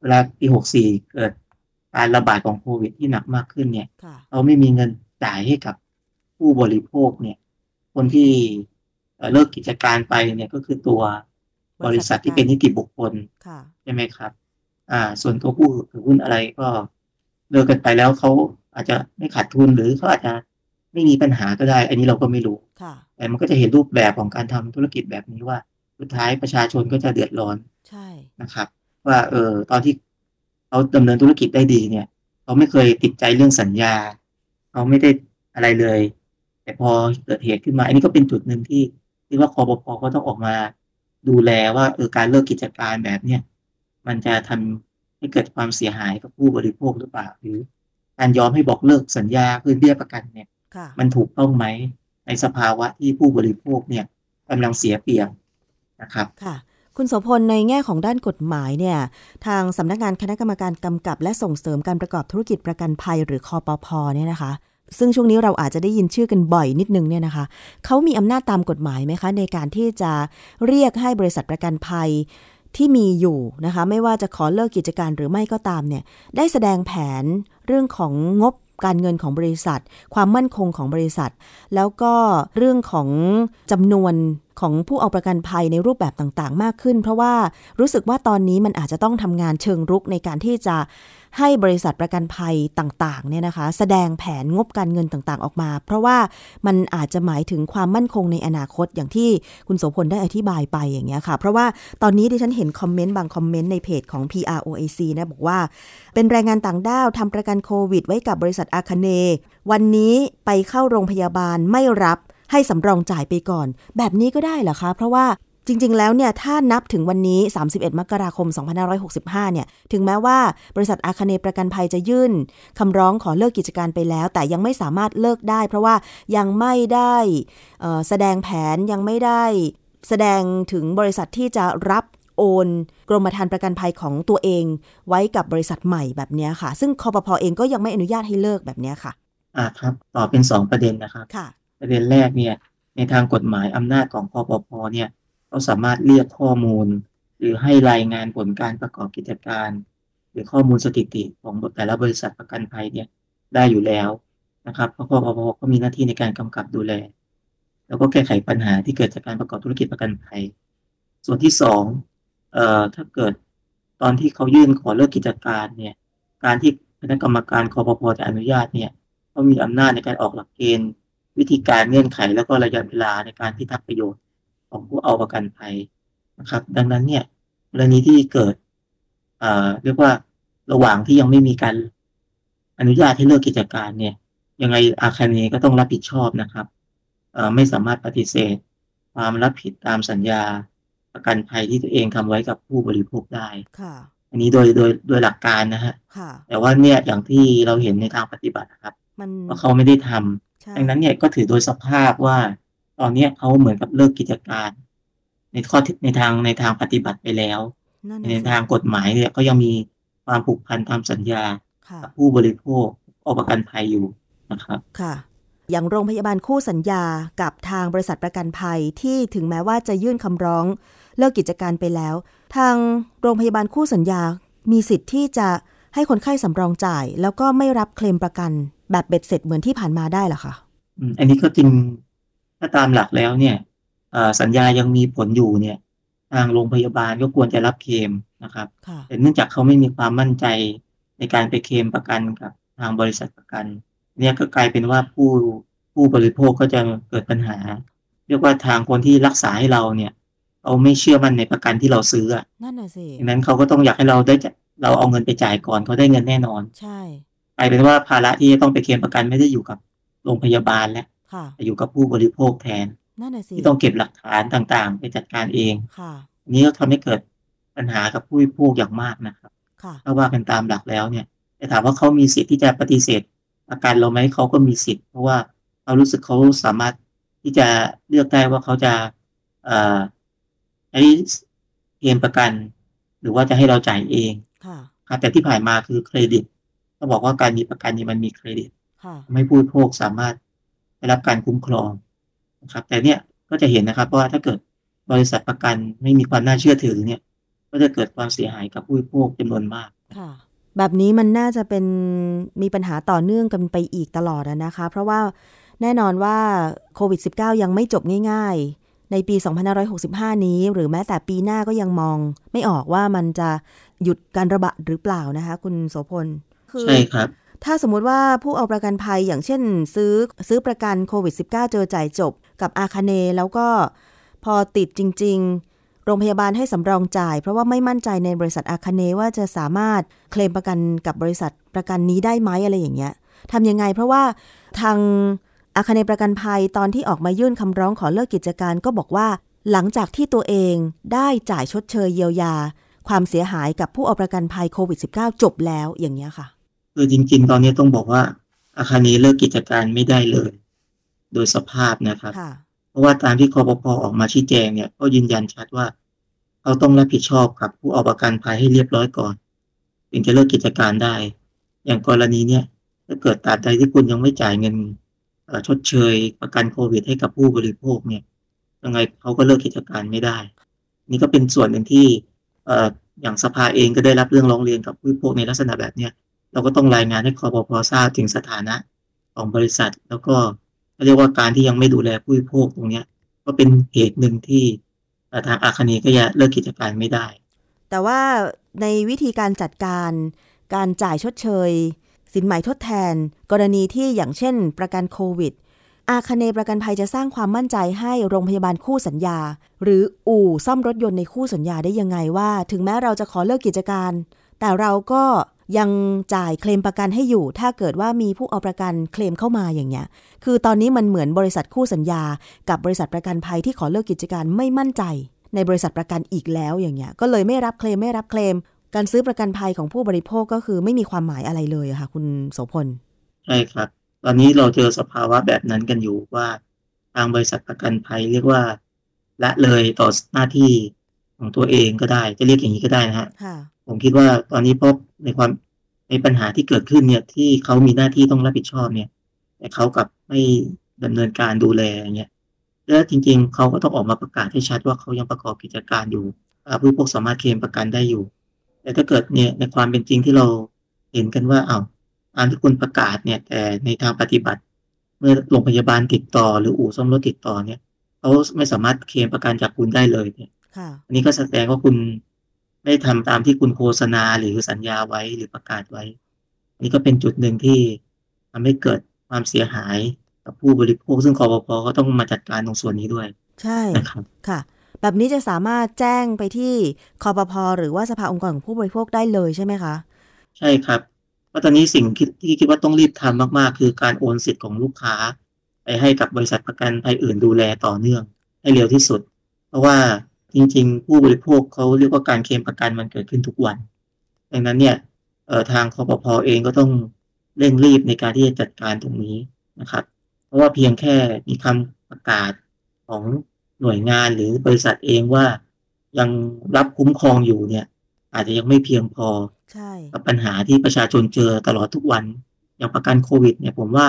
เวลาปี64เกิดการระบาดของโควิดที่หนักมากขึ้นเนี่ยค่ะเราไม่มีเงินจ่ายให้กับผู้บริโภคเนี่ย คนที่เอ่อเลิกกิจการไปเนี่ยก็คือตัว บริษัทที่เป็นนิติบุคคลค่ะใช่ไหมครับ อ่า ส่วนตัวผู้ถือหุ้นอะไรก็เลิกกันไปแล้วเขาอาจจะไม่ขาดทุนหรือเขาอาจจะไม่มีปัญหาก็ได้ อันนี้เราก็ไม่รู้ค่ะแต่มันก็จะเห็นรูปแบบของการทำธุรกิจแบบนี้ว่า สุดท้ายประชาชนก็จะเดือดร้อนใช่นะครับ ว่าเออตอนที่เขาดำเนินธุรกิจได้ดีเนี่ยเขาไม่เคยติดใจเรื่องสัญญาเขาไม่ได้อะไรเลย แต่พอเกิดเหตุขึ้นมา อันนี้ก็เป็นจุดหนึ่งที่ที่ว่าคอปพก็ต้องออกมา ดูแลว่าเออการเลิกกิจการแบบเนี้ยมันจะทำให้เกิดความเสียหายกับผู้บริโภคหรือเปล่า หรือการยอมให้บอกเลิกสัญญาคือเบี้ยประกันเนี่ยค่ะมันถูกต้องไหมในสภาวะที่ผู้บริโภคเนี่ยกำลังเสียเปรียบนะครับค่ะ คุณโสพลในแง่ของด้านกฎหมายเนี่ย ทางสำนักงานคณะกรรมการกำกับ และส่งเสริมการประกอบธุรกิจประกันภัยหรือคอปพเนี่ยนะคะ ซึ่งช่วงนี้เราอาจจะได้ยินชื่อกันบ่อยนิดนึงเนี่ยนะคะ เขามีอำนาจตามกฎหมายไหมคะ ในการที่จะเรียกให้บริษัทประกันภัยที่มีอยู่นะคะ ไม่ว่าจะขอเลิกกิจการหรือไม่ก็ตามเนี่ย ได้แสดงแผนเรื่องของงบการเงินของบริษัท ความมั่นคงของบริษัท แล้วก็เรื่องของจำนวนของผู้เอาประกันภัยในรูปแบบต่างๆ มากขึ้น เพราะว่ารู้สึกว่าตอนนี้มันอาจจะต้องทำงานเชิงรุกในการที่จะ ให้บริษัทประกันภัยต่างๆเนี่ยนะคะ แสดงแผนงบการเงินต่างๆออกมา เพราะว่ามันอาจจะหมายถึงความมั่นคงในอนาคตอย่างที่คุณโสพลได้อธิบายไปอย่างเงี้ยค่ะ เพราะว่าตอนนี้ดิฉันเห็นคอมเมนต์บางคอมเมนต์ในเพจของ PROAC นะบอกว่า เป็นแรงงานต่างด้าวทำประกันโควิด ไว้กับบริษัทอาคเน วันนี้ไปเข้าโรงพยาบาลไม่รับให้สำรองจ่ายไปก่อน แบบนี้ก็ได้เหรอคะ เพราะว่า จริง ๆ แล้วเนี่ยถ้านับถึงวันนี้ 31 มกราคม 2565 เนี่ย ถึงแม้ว่าบริษัทอาคเนย์ประกันภัยจะยื่นคำร้องขอเลิกกิจการไปแล้ว แต่ยังไม่สามารถเลิกได้ เพราะว่ายังไม่ได้เอ่อแสดงแผนยังไม่ได้แสดงถึงบริษัทที่จะรับโอนกรมธรรม์ประกันภัยของตัวเอง ไว้กับบริษัทใหม่แบบเนี้ยค่ะ ซึ่งคอปพอเองก็ยังไม่อนุญาตให้เลิกแบบเนี้ยค่ะ อ่าครับต่อเป็นสองประเด็นนะครับ ค่ะ ประเด็นแรกเนี่ยในทางกฎหมายอำนาจของคอปพเนี่ย เขาสามารถเรียกข้อมูล หรือให้รายงานผลการประกอบกิจการ หรือข้อมูลสถิติของแต่ละบริษัทประกันภัยเนี่ยได้อยู่แล้วนะครับเพราะคอปพก็มีหน้าที่ในการกำกับดูแล แล้วก็แก้ไขปัญหาที่เกิดจากการประกอบธุรกิจประกันภัย ส่วนที่สองเอ่อถ้าเกิดตอนที่เขายื่นขอเลิกกิจการเนี่ยการที่คณะกรรมการคอปพจะอนุญาตเนี่ยเขามีอำนาจในการออกหลักเกณฑ์ วิธีการเงื่อนไขแล้วก็ระยะเวลาในการพิทักษ์ประโยชน์ ของผู้เอาประกันภัยนะครับ ดังนั้นเนี่ยกรณีที่เกิดเอ่อเรียกว่าระหว่างที่ยังไม่มีการอนุญาตให้เลิกกิจการเนี่ย ยังไงอาคาเนย์ก็ต้องรับผิดชอบนะครับเอ่อไม่สามารถปฏิเสธ ความรับผิดตามสัญญาประกันภัยที่ตัวเองทำไว้กับผู้บริโภคได้ค่ะ อันนี้โดยโดยโดยหลักการนะฮะค่ะแต่ว่าเนี่ยอย่างที่เราเห็นในทางปฏิบัตินะครับมันว่าเขาไม่ได้ทำใช่ดังนั้นเนี่ยก็ถือโดยสภาพว่า ตอนเนี้ยเขาเหมือนกับเลิกกิจการ ในข้อที่ในทางในทางปฏิบัติไปแล้วนั่นในน่ะสิทางกฎหมายเนี่ยก็ยังมีความผูกพันตามสัญญาค่ะกับผู้บริโภคเอาประกันภัยอยู่นะครับค่ะ อย่างโรงพยาบาลคู่สัญญากับทางบริษัทประกันภัยที่ถึงแม้ว่าจะยื่นคำร้อง เลิกกิจการไปแล้ว ทางโรงพยาบาลคู่สัญญา มีสิทธิ์ที่จะให้คนไข้สำรองจ่าย แล้วก็ไม่รับเคลมประกัน แบบเบ็ดเสร็จเหมือนที่ผ่านมาได้เหรอคะอืมอันนี้ก็จริง ถ้าตามหลักแล้วเนี่ยเอ่อสัญญายังมีผลอยู่เนี่ย ทางโรงพยาบาลก็ควรจะรับเคลมนะครับค่ะแต่เนื่องจากเขาไม่มีความมั่นใจในการไปเคลมประกันกับทางบริษัทประกัน เนี่ยก็กลายเป็นว่าผู้ผู้บริโภคก็จะเกิดปัญหา เรียกว่าทางคนที่รักษาให้เราเนี่ยเขาไม่เชื่อมั่นในประกันที่เราซื้ออะนั่นน่ะสิดังนั้นเขาก็ต้องอยากให้เราได้จะเราเอาเงินไปจ่ายก่อนเขาได้เงินแน่นอน ใช่กลายเป็นว่าภาระที่จะต้องไปเคลมประกันไม่ได้อยู่กับโรงพยาบาลแล้วค่ะแต่ อยู่กับผู้บริโภคแทนนั่นน่ะสิที่ต้องเก็บหลักฐานต่างๆ ไปจัดการเองค่ะอันนี้ก็ทำให้เกิดปัญหากับผู้บริโภคอย่างมากนะครับค่ะถ้าว่ากันตามหลักแล้วเนี่ยแต่ถามว่าเขามีสิทธิ์ที่จะปฏิเสธประกันเราไหมเขาก็มีสิทธิ์เพราะว่าเขารู้สึกเขาสามารถที่จะเลือกได้ว่าเขาจะเอ่อใช้เคลมประกัน หรือว่าจะให้เราจ่ายเองค่ะครับแต่ที่ผ่านมาคือเครดิตเขาบอกว่าการมีประกันนี่มันมีเครดิตค่ะทำให้ผู้บริโภคสามารถ ได้รับการคุ้มครองนะครับ แต่เนี่ยก็จะเห็นนะครับว่าถ้าเกิดบริษัทประกันไม่มีความน่าเชื่อถือเนี่ย ก็จะเกิดความเสียหายกับผู้บริโภคจำนวนมากค่ะแบบนี้มันน่าจะเป็นมีปัญหาต่อเนื่องกันไปอีกตลอดอะนะคะ เพราะว่าแน่นอนว่าโควิด -19 ยังไม่จบง่าย ๆ ในปี 2565 นี้ หรือแม้แต่ปีหน้าก็ยังมอง ไม่ออกว่ามันจะหยุดการระบาดหรือเปล่านะคะ คุณโสพล คือใช่ครับ ถ้าสมมุติว่าผู้เอาประกันภัยอย่างเช่น ซื้อซื้อประกันโควิด -19 เจอจ่ายจบกับอาคาเนแล้วก็พอติดจริง ๆ โรงพยาบาลให้สำรองจ่าย เพราะว่าไม่มั่นใจในบริษัทอาคาเนว่าจะสามารถเคลมประกันกับบริษัทประกันนี้ได้ไหมอะไรอย่างเงี้ยทำยังไง เพราะว่าทางอาคาเนประกันภัยตอนที่ออกมายื่นคำร้องขอเลิกกิจการก็บอกว่า หลังจากที่ตัวเองได้จ่ายชดเชยเยียวยา ความเสียหายกับผู้เอาประกันภัยโควิด -19 จบแล้วอย่างเงี้ยค่ะ คือจริงๆ ตอนนี้ต้องบอกว่า อาคารนี้เลิกกิจการไม่ได้เลย โดยสภาพนะครับค่ะเพราะว่าตามที่คอปพออกมาชี้แจงเนี่ยก็ยืนยันชัดว่าเขาต้องรับผิดชอบกับผู้เอาประกันภัยให้เรียบร้อยก่อนถึงจะเลิกกิจการได้ อย่างกรณีเนี่ยถ้าเกิดตราบใดที่คุณยังไม่จ่ายเงินเอ่อชดเชยประกันโควิดให้กับผู้บริโภคเนี่ยยังไงเขาก็เลิกกิจการไม่ได้ นี่ก็เป็นส่วนหนึ่งที่เอ่ออย่างสภาเองก็ได้รับเรื่องร้องเรียนกับผู้บริโภคในลักษณะแบบเนี้ย เราก็ต้องรายงานให้คอปพทราบถึงสถานะของบริษัท แล้วก็เขาเรียกว่าการที่ยังไม่ดูแลผู้บริโภคตรงเนี้ยก็เป็นเหตุหนึ่งที่ทางอาคาเนก็จะเลิกกิจการไม่ได้ แต่ว่าในวิธีการจัดการการจ่ายชดเชย สินไหมทดแทน กรณีที่อย่างเช่น ประกันโควิด อาคเนประกันภัยจะสร้างความมั่นใจให้โรงพยาบาลคู่สัญญา หรืออู่ซ่อมรถยนต์ในคู่สัญญาได้ยังไงว่า ถึงแม้เราจะขอเลิกกิจการ แต่เราก็ ยังจ่ายเคลมประกันให้อยู่ ถ้าเกิดว่ามีผู้เอาประกันเคลมเข้ามาอย่างเงี้ย คือตอนนี้มันเหมือนบริษัทคู่สัญญา กับบริษัทประกันภัยที่ขอเลิกกิจการไม่มั่นใจ ในบริษัทประกันอีกแล้วอย่างเงี้ย ก็เลยไม่รับเคลมไม่รับเคลม การซื้อประกันภัยของผู้บริโภคก็คือไม่มีความหมายอะไรเลยอะค่ะ คุณโสพล ใช่ครับ ตอนนี้เราเจอสภาวะแบบนั้นกันอยู่ว่าทางบริษัทประกันภัยเรียกว่าละเลยต่อหน้าที่ของตัวเองก็ได้ จะเรียกอย่างนี้ก็ได้นะฮะค่ะ ผมคิดว่าตอนนี้พบในความในปัญหาที่เกิดขึ้นเนี่ย ที่เขามีหน้าที่ต้องรับผิดชอบเนี่ย แต่เขากลับไม่ดำเนินการดูแลอย่างเงี้ยแล้วจริง ๆเขาก็ต้องออกมาประกาศให้ชัดว่าเขายังประกอบกิจการอยู่อ่าผู้บริโภคสามารถเคลมประกันได้อยู่ แต่ถ้าเกิดเนี่ยในความเป็นจริงที่เราเห็นกันว่าอ้าวการที่คุณประกาศเนี่ย แต่ในทางปฏิบัติ เมื่อโรงพยาบาลติดต่อหรืออู่ซ่อมรถติดต่อเนี่ยเขาไม่สามารถเคลมประกันจากคุณได้เลยเนี่ยค่ะอันนี้ก็แสดงว่าคุณ ได้ทำตามที่คุณโฆษณาหรือสัญญาไว้หรือประกาศไว้อันนี้ก็เป็นจุดหนึ่งที่ทำให้เกิดความเสียหายกับผู้บริโภค ซึ่งคอปพก็ต้องมาจัดการตรงส่วนนี้ด้วย ใช่นะครับค่ะ แบบนี้จะสามารถแจ้งไปที่คอปพหรือว่าสภาองค์กรของผู้บริโภคได้เลยใช่ไหมคะ ใช่ครับเพราะตอนนี้สิ่งที่ที่คิดว่าต้องรีบทำมากๆ คือการโอนสิทธิ์ของลูกค้า ไปให้กับบริษัทประกันภัยอื่นดูแลต่อเนื่อง ให้เร็วที่สุด เพราะว่า จริง ๆ ผู้บริโภคเขาเรียกว่าการเคลมประกันมันเกิดขึ้นทุกวัน ดังนั้นเนี่ยเอ่อทางคอปพอเองก็ต้องเร่งรีบในการที่จะจัดการตรงนี้นะครับ เพราะว่าเพียงแค่มีคำประกาศของหน่วยงานหรือบริษัทเองว่ายังรับคุ้มครองอยู่เนี่ย อาจจะยังไม่เพียงพอใช่กับปัญหาที่ประชาชนเจอตลอดทุกวัน อย่างประกันโควิด เนี่ย ผมว่า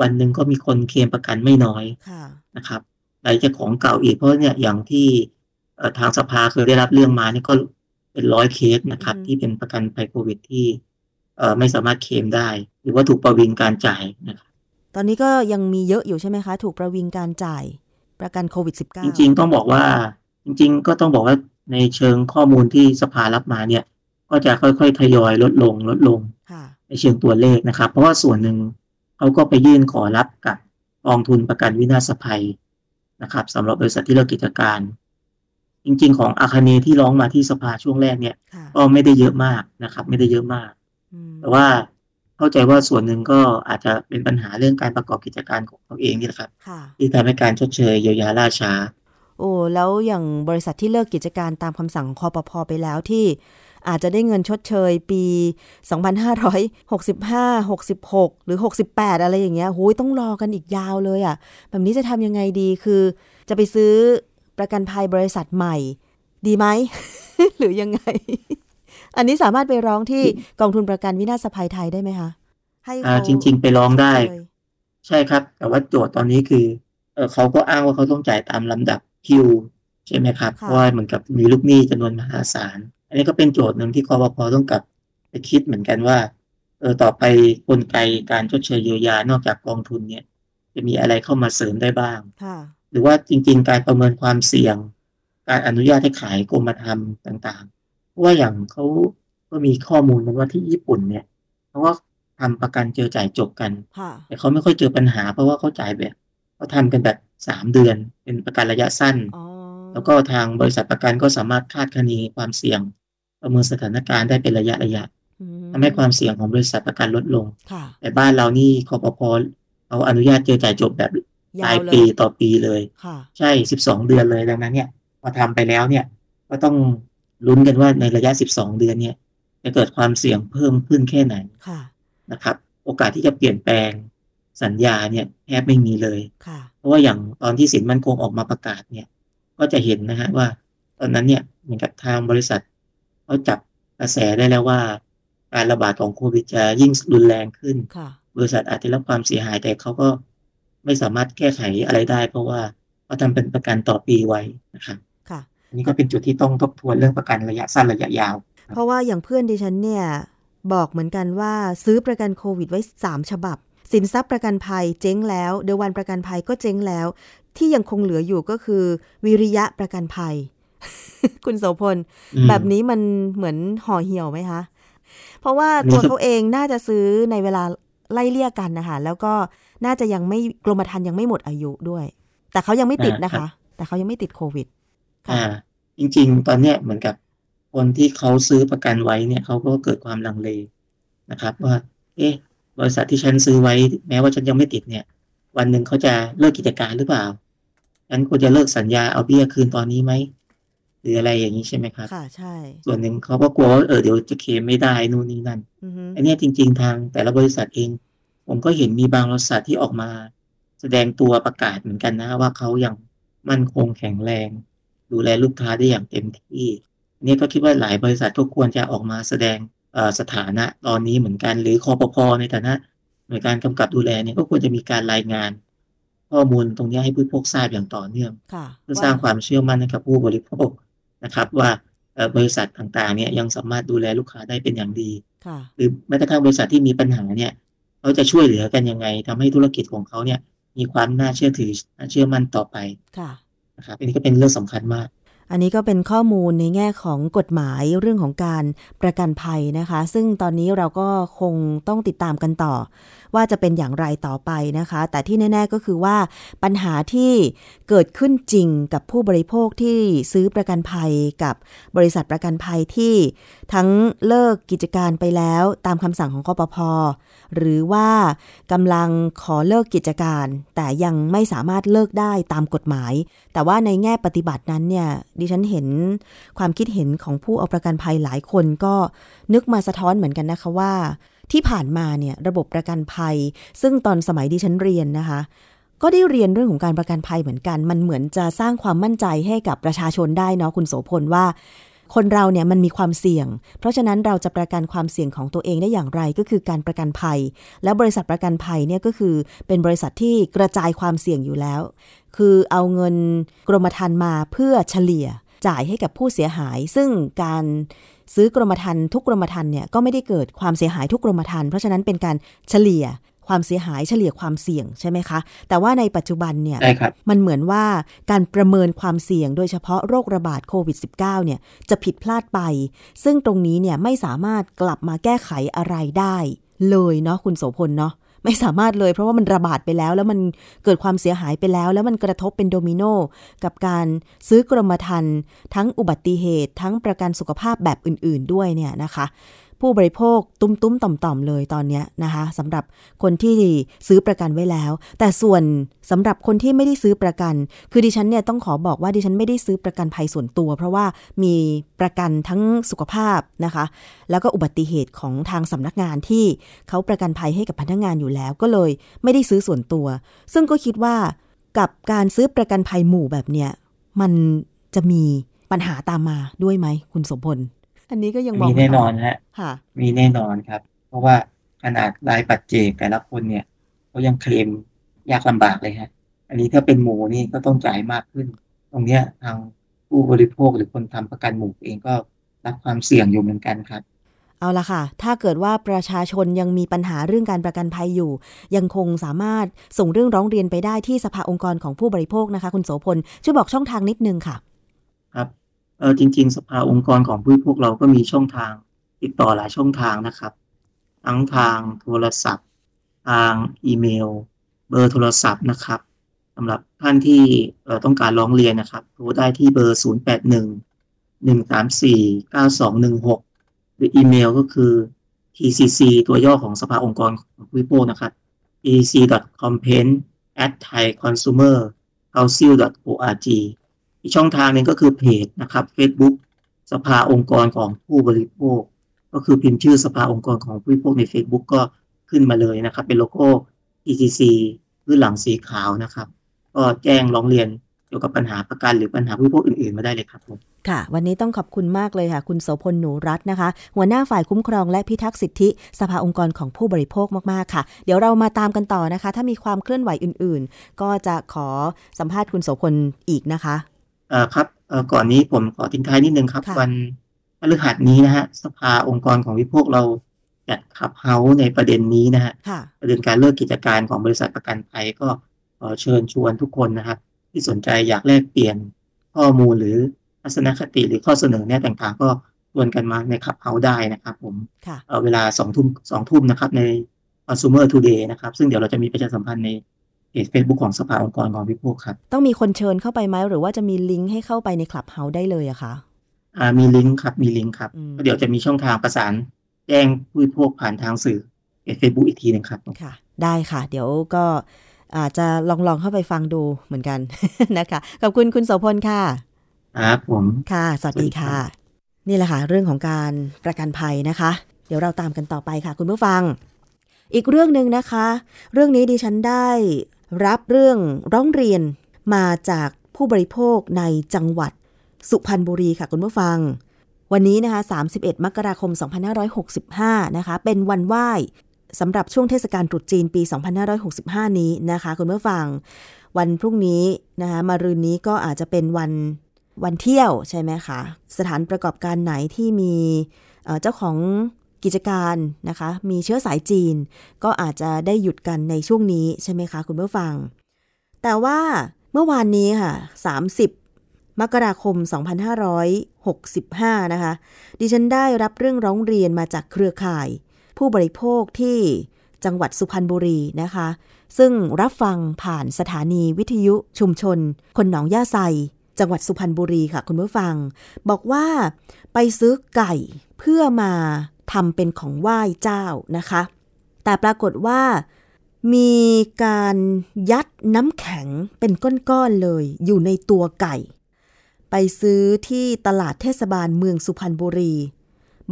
วันหนึ่งก็มีคนเคลมประกันไม่น้อยค่ะนะครับไหนจะของเก่าอีกเพราะเนี่ยอย่างที่เอ่อ ทางสภาเคยได้รับเรื่องมานี่ก็เป็นร้อยเคสนะครับอือฮึที่เป็นประกันภัยโควิดที่เอ่อไม่สามารถเคลมได้ หรือว่าถูกประวิงการจ่ายนะครับตอนนี้ก็ยังมีเยอะอยู่ใช่ไหมคะ ถูกประวิงการจ่ายประกันโควิด -19 จริง ๆ ต้องบอกว่าจริง ๆ ก็ต้องบอกว่าในเชิงข้อมูลที่สภารับมาเนี่ย ก็จะค่อยๆทยอยลดลงลดลงค่ะในเชิงตัวเลขนะครับ เพราะว่าส่วนหนึ่งเขาก็ไปยื่นขอรับกับกองทุนประกันวินาศภัยนะครับสำหรับบริษัทที่เลิกกิจการ จริง ๆ ของอาคาเนที่ร้องมาที่สภาช่วงแรกเนี่ยค่ะก็ไม่ได้เยอะมากนะครับ ไม่ได้เยอะมากอืมแต่ว่าเข้าใจว่าส่วนหนึ่งก็อาจจะเป็นปัญหาเรื่องการประกอบกิจการของเขาเองนี่แหละครับค่ะที่ทำให้การชดเชยเยียวยาล่าช้า โอ้แล้วอย่างบริษัทที่เลิกกิจการตามคำสั่งคอปพอไปแล้วที่อาจจะได้เงินชดเชยปี 2565 66 หรือ 68 อะไรอย่างเงี้ยหูยต้องรอกันอีกยาวเลยอะ่ะ แบบนี้จะทำยังไงดีคือ จะไปซื้อ ประกันภัยบริษัทใหม่ ดีไหม หรือยังไง อันนี้สามารถไปร้องที่กองทุนประกันวินาศภัยไทยได้ไหมคะให้อ่าเขาจริง ๆ ไปร้องได้ชเลยใช่ครับ แต่ว่าโจทย์ตอนนี้คือเออเขาก็อ้างว่าเขาต้องจ่ายตามลำดับคิวใช่ไหมครับ เพราะว่าเหมือนกับมีลูกหนี้จำนวนมหาศาล อันนี้ก็เป็นโจทย์หนึ่งที่คอปพต้องกลับไปคิดเหมือนกันว่า เออต่อไปกลไกการชดเชยเยียวยานอกจากกองทุนเนี่ย จะมีอะไรเข้ามาเสริมได้บ้างค่ะ หรือว่าจริง ๆ การประเมินความเสี่ยง การอนุญาตให้ขายกรมธรรม์ต่างๆ เพราะว่าอย่างเขาก็มีข้อมูลกันว่าที่ญี่ปุ่นเนี่ยเขาก็ทำประกันเจอจ่ายจบกันค่ะแต่เขาไม่ค่อยเจอปัญหา เพราะว่าเขาจ่ายแบบเขาทำกันแบบสามเดือน เป็นประกันระยะสั้นอ๋อแล้วก็ทางบริษัทประกันก็สามารถคาดคะเนความเสี่ยง ประเมินสถานการณ์ได้เป็นระยะระยะอืมทำให้ความเสี่ยงของบริษัทประกันลดลงค่ะแต่บ้านเรานี่คอปพเอาอนุญาตเจอจ่ายจบแบบ รายาวเลปียต่อปีเลยค่ะใช่สิบสองเดือนเลยดังนั้นเนี่ยพอทำไปแล้วเนี่ย ก็ต้องลุ้นกันว่าในระยะสิบสองเดือนเนี่ย จะเกิดความเสี่ยงเพิ่มขึ้นแค่ไหนค่ะนะครับ โอกาสที่จะเปลี่ยนแปลงสัญญาเนี่ยแทบไม่มีเลยค่ะเพราะว่าอย่างตอนที่สินมั่นคงออกมาประกาศเนี่ย ก็จะเห็นนะฮะว่า ตอนนั้นเนี่ยเหมือนกับทางบริษัทเขาจับกระแสได้แล้วว่า การระบาดของโควิดจะยิ่งรุนแรงขึ้นค่ะบริษัทอาจจะรับความเสียหายแต่เขาก็ ไม่สามารถแก้ไขอะไรได้ เพราะว่าเขาทำเป็นประกันต่อปีไว้นะครับค่ะอันนี้ก็เป็นจุดที่ต้องทบทวนเรื่องประกันระยะสั้นระยะยาว เพราะว่าอย่างเพื่อนดิฉันเนี่ยบอกเหมือนกันว่าซื้อประกันโควิดไว้ 3 ฉบับ สินทรัพย์ประกันภัยเจ๊งแล้วเดวันประกันภัยก็เจ๊งแล้ว ที่ยังคงเหลืออยู่ก็คือ วิริยะประกันภัย คุณโสพลอืมแบบนี้มันเหมือนห่อเหี่ยวไหมคะ เพราะว่าอันนี้ตัวเขาเองน่าจะซื้อในเวลาไล่เลี่ยกันนะคะแล้วก็ น่าจะยังไม่กรมธรรม์ยังไม่หมดอายุด้วย แต่เขายังไม่ติดนะคะ แต่เขายังไม่ติดโควิดค่ะอ่า จริง ๆ ตอนเนี้ยเหมือนกับคนที่เขาซื้อประกันไว้เนี่ยเขาก็เกิดความลังเลนะครับ ว่า เอ๊ะ บริษัทที่ฉันซื้อไว้ แม้ว่าฉันยังไม่ติดเนี่ย วันหนึ่งเขาจะเลิกกิจการหรือเปล่าฉันควรจะเลิกสัญญาเอาเบี้ยคืนตอนนี้ไหมหรืออะไรอย่างนี้ใช่ไหมครับค่ะใช่ ส่วนหนึ่งเขาก็กลัวว่าเออเดี๋ยวจะเคลมไม่ได้นู่นนี่นั่นอือฮึอันเนี้ยจริง ๆ ทางแต่ละบริษัทเอง ผมก็เห็นมีบางบริษัทที่ออกมา แสดงตัวประกาศเหมือนกันนะ ว่าเขายังมั่นคงแข็งแรง ดูแลลูกค้าได้อย่างเต็มที่อันนี้ก็คิดว่าหลายบริษัทก็ควรจะออกมาแสดงเอ่อสถานะตอนนี้เหมือนกัน หรือคอปพในฐานะหน่วยการกำกับดูแลเนี่ยก็ควรจะมีการรายงาน ข้อมูลตรงเนี้ยให้ผู้บริโภคทราบอย่างต่อเนื่องค่ะเพื่อสร้างความเชื่อมั่นให้กับผู้บริโภคนะครับ ว่าเอ่อบริษัทต่างๆเนี่ยยังสามารถดูแลลูกค้าได้เป็นอย่างดีค่ะหรือแม้กระทั่งบริษัทที่มีปัญหาเนี่ย เขาจะช่วยเหลือกันยังไงทำให้ธุรกิจของเขาเนี่ย มีความน่าเชื่อถือน่าเชื่อมั่นต่อไปค่ะนะครับอันนี้ก็เป็นเรื่องสำคัญมาก อันนี้ก็เป็นข้อมูลในแง่ของกฎหมายเรื่องของการประกันภัยนะคะ ซึ่งตอนนี้เราก็คงต้องติดตามกันต่อว่าจะเป็นอย่างไรต่อไปนะคะ แต่ที่แน่ ๆก็คือว่าปัญหาที่เกิดขึ้นจริงกับผู้บริโภคที่ซื้อประกันภัยกับบริษัทประกันภัยที่ทั้งเลิกกิจการไปแล้วตามคำสั่งของกปพหรือว่ากำลังขอเลิกกิจการ แต่ยังไม่สามารถเลิกได้ตามกฎหมาย แต่ว่าในแง่ปฏิบัตินั้นเนี่ยดิฉันเห็นความคิดเห็นของผู้เอาประกันภัยหลายคนก็นึกมาสะท้อนเหมือนกันนะคะว่า ที่ผ่านมาเนี่ยระบบประกันภัย ซึ่งตอนสมัยดิฉันเรียนนะคะ ก็ได้เรียนเรื่องของการประกันภัยเหมือนกัน มันเหมือนจะสร้างความมั่นใจให้กับประชาชนได้เนาะคุณโสพลว่า คนเราเนี่ยมันมีความเสี่ยง เพราะฉะนั้นเราจะประกันความเสี่ยงของตัวเองได้อย่างไรก็คือการประกันภัย แล้วบริษัทประกันภัยเนี่ยก็คือเป็นบริษัทที่กระจายความเสี่ยงอยู่แล้ว คือเอาเงินกรมธรรม์มาเพื่อเฉลี่ยจ่ายให้กับผู้เสียหาย ซึ่งการ ซื้อกรมธรรม์ทุกกรมธรรม์เนี่ยก็ไม่ได้เกิดความเสียหายทุกกรมธรรม์เพราะฉะนั้นเป็นการเฉลี่ยความเสียหายเฉลี่ยความเสี่ยงใช่ไหมคะ แต่ว่าในปัจจุบันเนี่ยใช่ครับมันเหมือนว่าการประเมินความเสี่ยงโดยเฉพาะโรคระบาดโควิด -19 เนี่ยจะผิดพลาดไป ซึ่งตรงนี้เนี่ยไม่สามารถกลับมาแก้ไขอะไรได้เลยเนาะคุณโสพลเนาะ ไม่สามารถเลย เพราะว่ามันระบาดไปแล้ว แล้วมันเกิดความเสียหายไปแล้ว แล้วมันกระทบเป็นโดมิโนกับการซื้อกรมธรรม์ทั้งอุบัติเหตุ ทั้งประกันสุขภาพแบบอื่น ๆ ด้วยเนี่ยนะคะ ผู้บริโภคตุ้มตุ้มต่อมต่อมๆเลยตอนนี้นะคะสำหรับคนที่ซื้อประกันไว้แล้ว แต่ส่วนสำหรับคนที่ไม่ได้ซื้อประกัน คือดิฉันเนี่ยต้องขอบอกว่าดิฉันไม่ได้ซื้อประกันภัยส่วนตัว เพราะว่ามีประกันทั้งสุขภาพนะคะ แล้วก็อุบัติเหตุของทางสำนักงานที่เขาประกันภัยให้กับพนักงานอยู่แล้วก็เลยไม่ได้ซื้อส่วนตัว ซึ่งก็คิดว่ากับการซื้อประกันภัยหมู่แบบเนี้ยมันจะมีปัญหาตามมาด้วยไหมคุณสมพล อันนี้ก็ยังมองมีไม่แน่นอออนกฮะค่ะ มีแน่นอนครับ เพราะว่าขนาดรายปัจเจกแต่ละคนเนี่ยเขายังเคลมยากลำบากเลยฮะ อันนี้ถ้าเป็นหมูนี่ก็ต้องจ่ายมากขึ้น ตรงเนี้ยทางผู้บริโภคหรือคนทำประกันหมูเองก็รับความเสี่ยงอยู่เหมือนกันครับ เอาละค่ะ ถ้าเกิดว่าประชาชนยังมีปัญหาเรื่องการประกันภัยอยู่ ยังคงสามารถส่งเรื่องร้องเรียนไปได้ที่สภาองค์กรของผู้บริโภคนะคะ คุณโสพลช่วยบอกช่องทางนิดนึงค่ะ ครับ เออจริง ๆ สภาองค์กรของผู้บริโภคเราก็มีช่องทางติดต่อหลายช่องทางนะครับ ทั้งทางโทรศัพท์ ทางอีเมล เบอร์โทรศัพท์นะครับสำหรับท่านที่เต้องการร้องเรียนนะครับโทรได้ที่เบอร์ 0 8 1 1 3 4 9 2 1 6 หรืออีเมลก็คือ tcc ตัวย่อของสภาองค์กรของผู้บริโภคนะครับ tcc.complaint at thaiconsumer council.org อีกช่องทางหนึ่งก็คือเพจนะครับ Facebook สภาองค์กรของผู้บริโภค ก็คือพิมพ์ชื่อสภาองค์กรของผู้บริโภคใน Facebook ก็ขึ้นมาเลยนะครับ เป็นโลโก้ ECC พื้นหลังสีขาวนะครับ ก็แจ้งร้องเรียนเกี่ยวกับปัญหาประกันหรือปัญหาผู้บริโภคอื่นๆมาได้เลยครับผมค่ะ วันนี้ต้องขอบคุณมากเลยค่ะ คุณโสพลหนูรัตน์นะคะ หัวหน้าฝ่ายคุ้มครองและพิทักษ์สิทธิสภาองค์กรของผู้บริโภคมาก ๆ ค่ะ เดี๋ยวเรามาตามกันต่อนะคะ ถ้ามีความเคลื่อนไหวอื่น ๆ ก็จะขอสัมภาษณ์คุณโสพลอีกนะคะ อ่อครับเอ่อก่อนนี้ผมขอทิ้งท้ายนิดนึงครับ ค่ะ วันพฤหัสนี้นะฮะสภาองค์กรของวิพวกเราจัดขับเฮาในประเด็นนี้นะฮะ ค่ะ ประเด็นการเลิกกิจการของบริษัทประกันภัยก็ขอเชิญชวนทุกคนนะครับ ที่สนใจอยากแลกเปลี่ยนข้อมูลหรือทัศนคติหรือข้อเสนอแนะต่างๆ ก็ชวนกันมาในขับเฮาได้นะครับผมค่ะ เอ่อเวลาสองทุ่มสองทุ่มนะครับใน Consumer Today นะครับ ซึ่งเดี๋ยวเราจะมีประชาสัมพันธ์ใน เพจ Facebook ของสภาองค์กรของวิพวกครับ ต้องมีคนเชิญเข้าไปไหม หรือว่าจะมีลิงก์ให้เข้าไปในคลับเฮาส์ได้เลยอะคะอ่ามีลิงก์ครับมีลิงก์ครับอืมก็เดี๋ยวจะมีช่องทางประสานแจ้งผู้บริโภคผ่านทางสื่อเฟซบุ๊กอีกทีหนึ่งครับค่ะ ได้ค่ะ เดี๋ยวก็อาจจะลองลองเข้าไปฟังดูเหมือนกันนะคะขอบคุณคุณโสพลค่ะครับผมค่ะ สวัสดีค่ะ นี่แหละค่ะเรื่องของการประกันภัยนะคะ เดี๋ยวเราตามกันต่อไปค่ะ คุณผู้ฟัง อีกเรื่องหนึ่งนะคะ เรื่องนี้ดิฉันได้ รับเรื่องร้องเรียนมาจากผู้บริโภคในจังหวัด สุพรรณบุรีค่ะคุณผู้ฟัง วันนี้นะคะ 31 มกราคม 2565 นะคะ เป็นวันไหว้สำหรับช่วงเทศกาลตรุษจีนปี 2565 นี้นะคะคุณผู้ฟัง วันพรุ่งนี้นะคะมารืนนี้ก็อาจจะเป็นวันวันเที่ยวใช่ไหมคะ สถานประกอบการไหนที่มีเอ่อเจ้าของ กิจการนะคะ มีเชื้อสายจีน ก็อาจจะได้หยุดกันในช่วงนี้ใช่ไหมคะคุณผู้ฟัง แต่ว่าเมื่อวานนี้ค่ะ 30 มกราคม 2565 นะคะ ดิฉันได้รับเรื่องร้องเรียนมาจากเครือข่าย ผู้บริโภคที่จังหวัดสุพรรณบุรีนะคะ ซึ่งรับฟังผ่านสถานีวิทยุชุมชน คนหนองย่าไซจังหวัดสุพรรณบุรีค่ะคุณผู้ฟัง บอกว่าไปซื้อไก่เพื่อมา ทำเป็นของไหว้เจ้านะคะ แต่ปรากฏว่ามีการยัดน้ำแข็งเป็นก้อนๆเลยอยู่ในตัวไก่ ไปซื้อที่ตลาดเทศบาลเมืองสุพรรณบุรี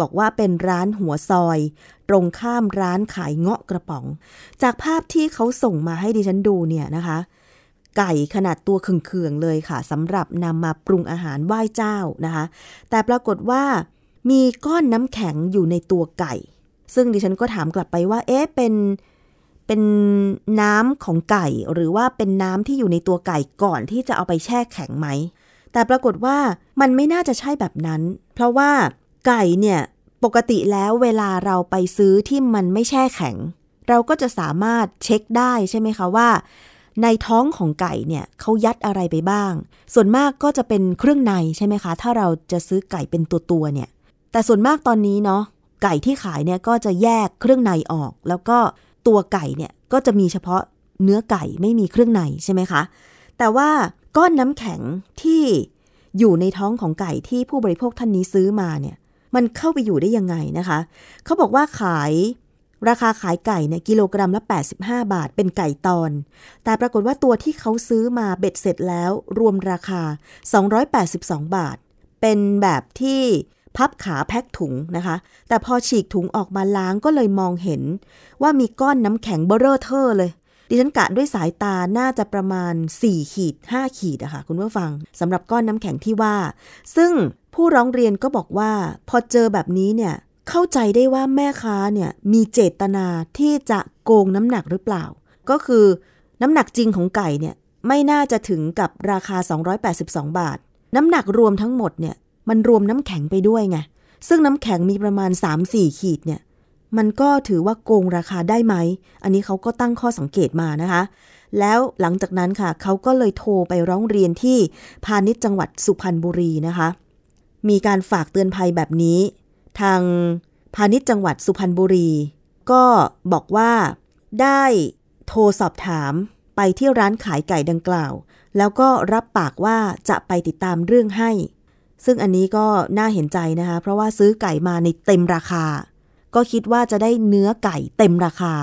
บอกว่าเป็นร้านหัวซอย ตรงข้ามร้านขายเงาะกระป๋อง จากภาพที่เขาส่งมาให้ดิฉันดูเนี่ยนะคะ ไก่ขนาดตัวเคืองๆเลยค่ะสำหรับนำมาปรุงอาหารไหว้เจ้านะคะ แต่ปรากฏว่า มีก้อนน้ำแข็งอยู่ในตัวไก่ ซึ่งดิฉันก็ถามกลับไปว่า เอ๊ะเป็นเป็นน้ำของไก่ หรือว่าเป็นน้ำที่อยู่ในตัวไก่ก่อนที่จะเอาไปแช่แข็งไหม แต่ปรากฏว่ามันไม่น่าจะใช่แบบนั้น เพราะว่าไก่เนี่ยปกติแล้วเวลาเราไปซื้อที่มันไม่แช่แข็ง เราก็จะสามารถเช็คได้ใช่ไหมคะว่า ในท้องของไก่เนี่ยเขายัดอะไรไปบ้าง ส่วนมากก็จะเป็นเครื่องในใช่ไหมคะ ถ้าเราจะซื้อไก่เป็นตัวตัวเนี่ย แต่ส่วนมากตอนนี้เนาะไก่ที่ขายเนี่ยก็จะแยกเครื่องในออก แล้วก็ตัวไก่เนี่ยก็จะมีเฉพาะเนื้อไก่ไม่มีเครื่องในใช่ไหมคะ แต่ว่าก้อนน้ำแข็งที่อยู่ในท้องของไก่ที่ผู้บริโภคท่านนี้ซื้อมาเนี่ย มันเข้าไปอยู่ได้ยังไงนะคะ เขาบอกว่าขายราคาขายไก่เนี่ยกิโลกรัมละ 85 บาท เป็นไก่ตอน แต่ปรากฏว่าตัวที่เขาซื้อมาเบ็ดเสร็จแล้ว รวมราคา 282 บาท เป็นแบบที่ พับขาแพ็คถุงนะคะ แต่พอฉีกถุงออกมาล้างก็เลยมองเห็น ว่ามีก้อนน้ำแข็งเบอเรอเทอเลย ดิฉันกะด้วยสายตาน่าจะประมาณ 4 ขีด 5 ขีดอะค่ะคุณผู้ฟังสำหรับก้อนน้ำแข็งที่ว่า ซึ่งผู้ร้องเรียนก็บอกว่า พอเจอแบบนี้เนี่ยเข้าใจได้ว่าแม่ค้าเนี่ยมีเจตนาที่จะโกงน้ำหนักหรือเปล่า ก็คือน้ำหนักจริงของไก่เนี่ยไม่น่าจะถึงกับราคา 282 บาท น้ำหนักรวมทั้งหมดเนี่ย มันรวมน้ำแข็งไปด้วยไง ซึ่งน้ำแข็งมีประมาณ 3-4 ขีดเนี่ย มันก็ถือว่าโกงราคาได้ไหม อันนี้เขาก็ตั้งข้อสังเกตมานะคะ แล้วหลังจากนั้นค่ะ เขาก็เลยโทรไปร้องเรียนที่พาณิชย์จังหวัดสุพรรณบุรีนะคะ มีการฝากเตือนภัยแบบนี้ ทางพาณิชย์จังหวัดสุพรรณบุรี ก็บอกว่าได้โทรสอบถามไปที่ร้านขายไก่ดังกล่าว แล้วก็รับปากว่าจะไปติดตามเรื่องให้ ซึ่งอันนี้ก็น่าเห็นใจนะคะ เพราะว่าซื้อไก่มาในเต็มราคา ก็คิดว่าจะได้เนื้อไก่เต็มราคา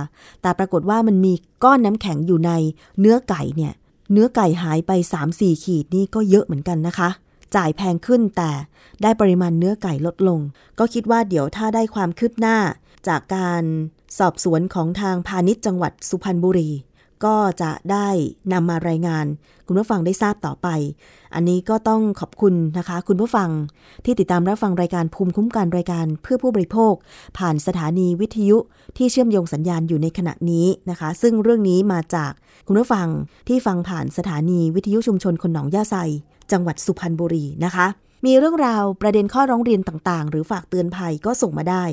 แต่ปรากฏว่ามันมีก้อนน้ำแข็งอยู่ในเนื้อไก่เนี่ย เนื้อไก่หายไป 3-4 ขีดนี่ก็เยอะเหมือนกันนะคะ จ่ายแพงขึ้นแต่ได้ปริมาณเนื้อไก่ลดลง ก็คิดว่าเดี๋ยวถ้าได้ความคืบหน้า จากการสอบสวนของทางพาณิชย์จังหวัดสุพรรณบุรี ก็จะได้นำมารายงาน คุณผู้ฟังได้ทราบต่อไป อันนี้ก็ต้องขอบคุณนะคะ คุณผู้ฟังที่ติดตามรับฟังรายการภูมิคุ้มกันรายการเพื่อผู้บริโภค ผ่านสถานีวิทยุที่เชื่อมโยงสัญญาณอยู่ในขณะนี้นะคะ ซึ่งเรื่องนี้มาจากคุณผู้ฟังที่ฟังผ่านสถานีวิทยุชุมชนคนหนองย่าไซจังหวัดสุพรรณบุรีนะคะ มีเรื่องราวประเด็นข้อร้องเรียนต่างๆ หรือฝากเตือนภัยก็ส่งมาได้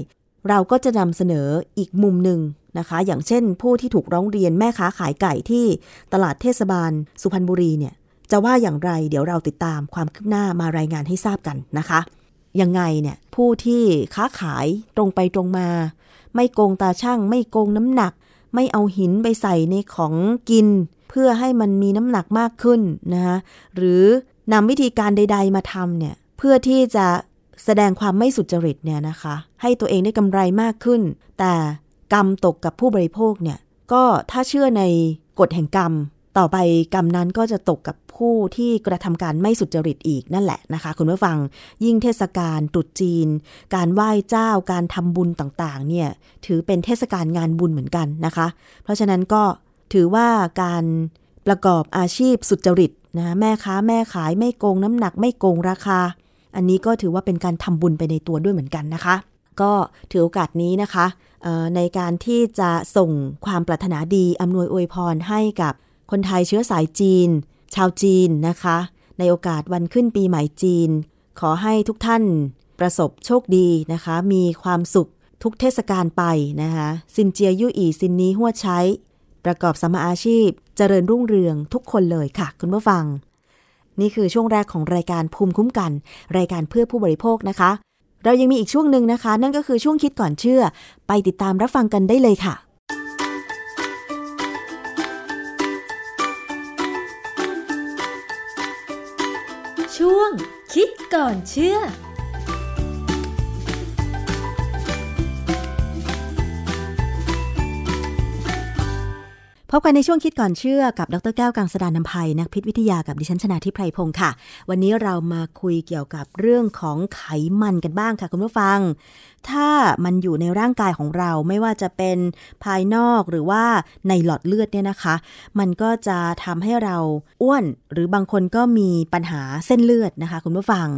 เราก็จะนำเสนออีกมุมหนึ่ง นะคะ อย่างเช่น ผู้ที่ถูกร้องเรียนแม่ค้าขายไก่ที่ตลาดเทศบาล สุพรรณบุรีเนี่ย จะว่าอย่างไรเดี๋ยวเราติดตามความคืบหน้ามารายงานให้ทราบกันนะคะ ยังไงเนี่ยผู้ที่ค้าขายตรงไปตรงมา ไม่โกงตาช่าง ไม่โกงน้ำหนัก ไม่เอาหินไปใส่ในของกิน เพื่อให้มันมีน้ำหนักมากขึ้นนะคะหรือนำวิธีการใด ๆ มาทำเนี่ยเพื่อที่จะแสดงความไม่สุจริตเนี่ยนะคะ ให้ตัวเองได้กำไรมากขึ้น แต่ กรรมตกกับผู้บริโภคเนี่ยก็ถ้าเชื่อในกฎแห่งกรรม ต่อไปกรรมนั้นก็จะตกกับผู้ที่กระทำการไม่สุจริตอีกนั่นแหละนะคะ คุณผู้ฟังยิ่งเทศกาลตรุษจีน การไหว้เจ้าการทำบุญต่างๆเนี่ยถือเป็นเทศกาลงานบุญเหมือนกันนะคะ เพราะฉะนั้นก็ถือว่าการประกอบอาชีพสุจริตนะแม่ค้าแม่ขายไม่โกงน้ำหนักไม่โกงราคา อันนี้ก็ถือว่าเป็นการทำบุญไปในตัวด้วยเหมือนกันนะคะ ก็ถือโอกาสนี้นะคะ ในการที่จะส่งความปรารถนาดีอำนวยอวยพรให้กับคนไทยเชื้อสายจีน ชาวจีนนะคะ ในโอกาสวันขึ้นปีใหม่จีน ขอให้ทุกท่านประสบโชคดีนะคะ มีความสุขทุกเทศกาลไปนะคะซินเจียยู่อีซินนี้หัวใช้ ประกอบสมาอาชีพ เจริญรุ่งเรืองทุกคนเลยค่ะ คุณผู้ฟัง นี่คือช่วงแรกของรายการภูมิคุ้มกัน รายการเพื่อผู้บริโภคนะคะ เรายังมีอีกช่วงหนึ่งนะคะ นั่นก็คือช่วงคิดก่อนเชื่อ ไปติดตามรับฟังกันได้เลยค่ะ ช่วงคิดก่อนเชื่อ พบกันในช่วงคิดก่อนเชื่อกับดรแก้วกังสดานนภัยนักพิษวิทยากับดิฉันชนาทิพไพรพงศ์ค่ะ วันนี้เรามาคุยเกี่ยวกับเรื่องของไขมันกันบ้างค่ะคุณผู้ฟัง ถ้ามันอยู่ในร่างกายของเราไม่ว่าจะเป็นภายนอกหรือว่าในหลอดเลือดเนี่ยนะคะ มันก็จะทำให้เราอ้วน หรือบางคนก็มีปัญหาเส้นเลือดนะคะ คุณผู้ฟัง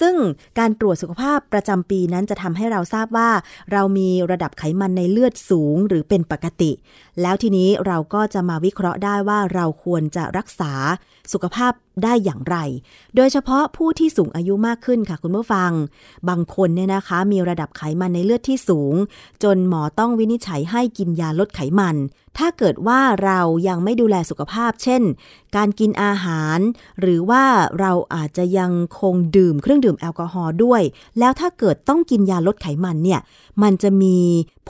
ซึ่งการตรวจสุขภาพประจำปีนั้นจะทำให้เราทราบว่า เรามีระดับไขมันในเลือดสูงหรือเป็นปกติ แล้วทีนี้เราก็จะมาวิเคราะห์ได้ว่าเราควรจะรักษา สุขภาพได้อย่างไร โดยเฉพาะผู้ที่สูงอายุมากขึ้นค่ะคุณผู้ฟัง บางคนเนี่ยนะคะมีระดับไขมันในเลือดที่สูง จนหมอต้องวินิจฉัยให้กินยาลดไขมัน ถ้าเกิดว่าเรายังไม่ดูแลสุขภาพ เช่น การกินอาหาร หรือว่าเราอาจจะยังคงดื่มเครื่องดื่มแอลกอฮอล์ด้วย แล้วถ้าเกิดต้องกินยาลดไขมันเนี่ย มันจะมี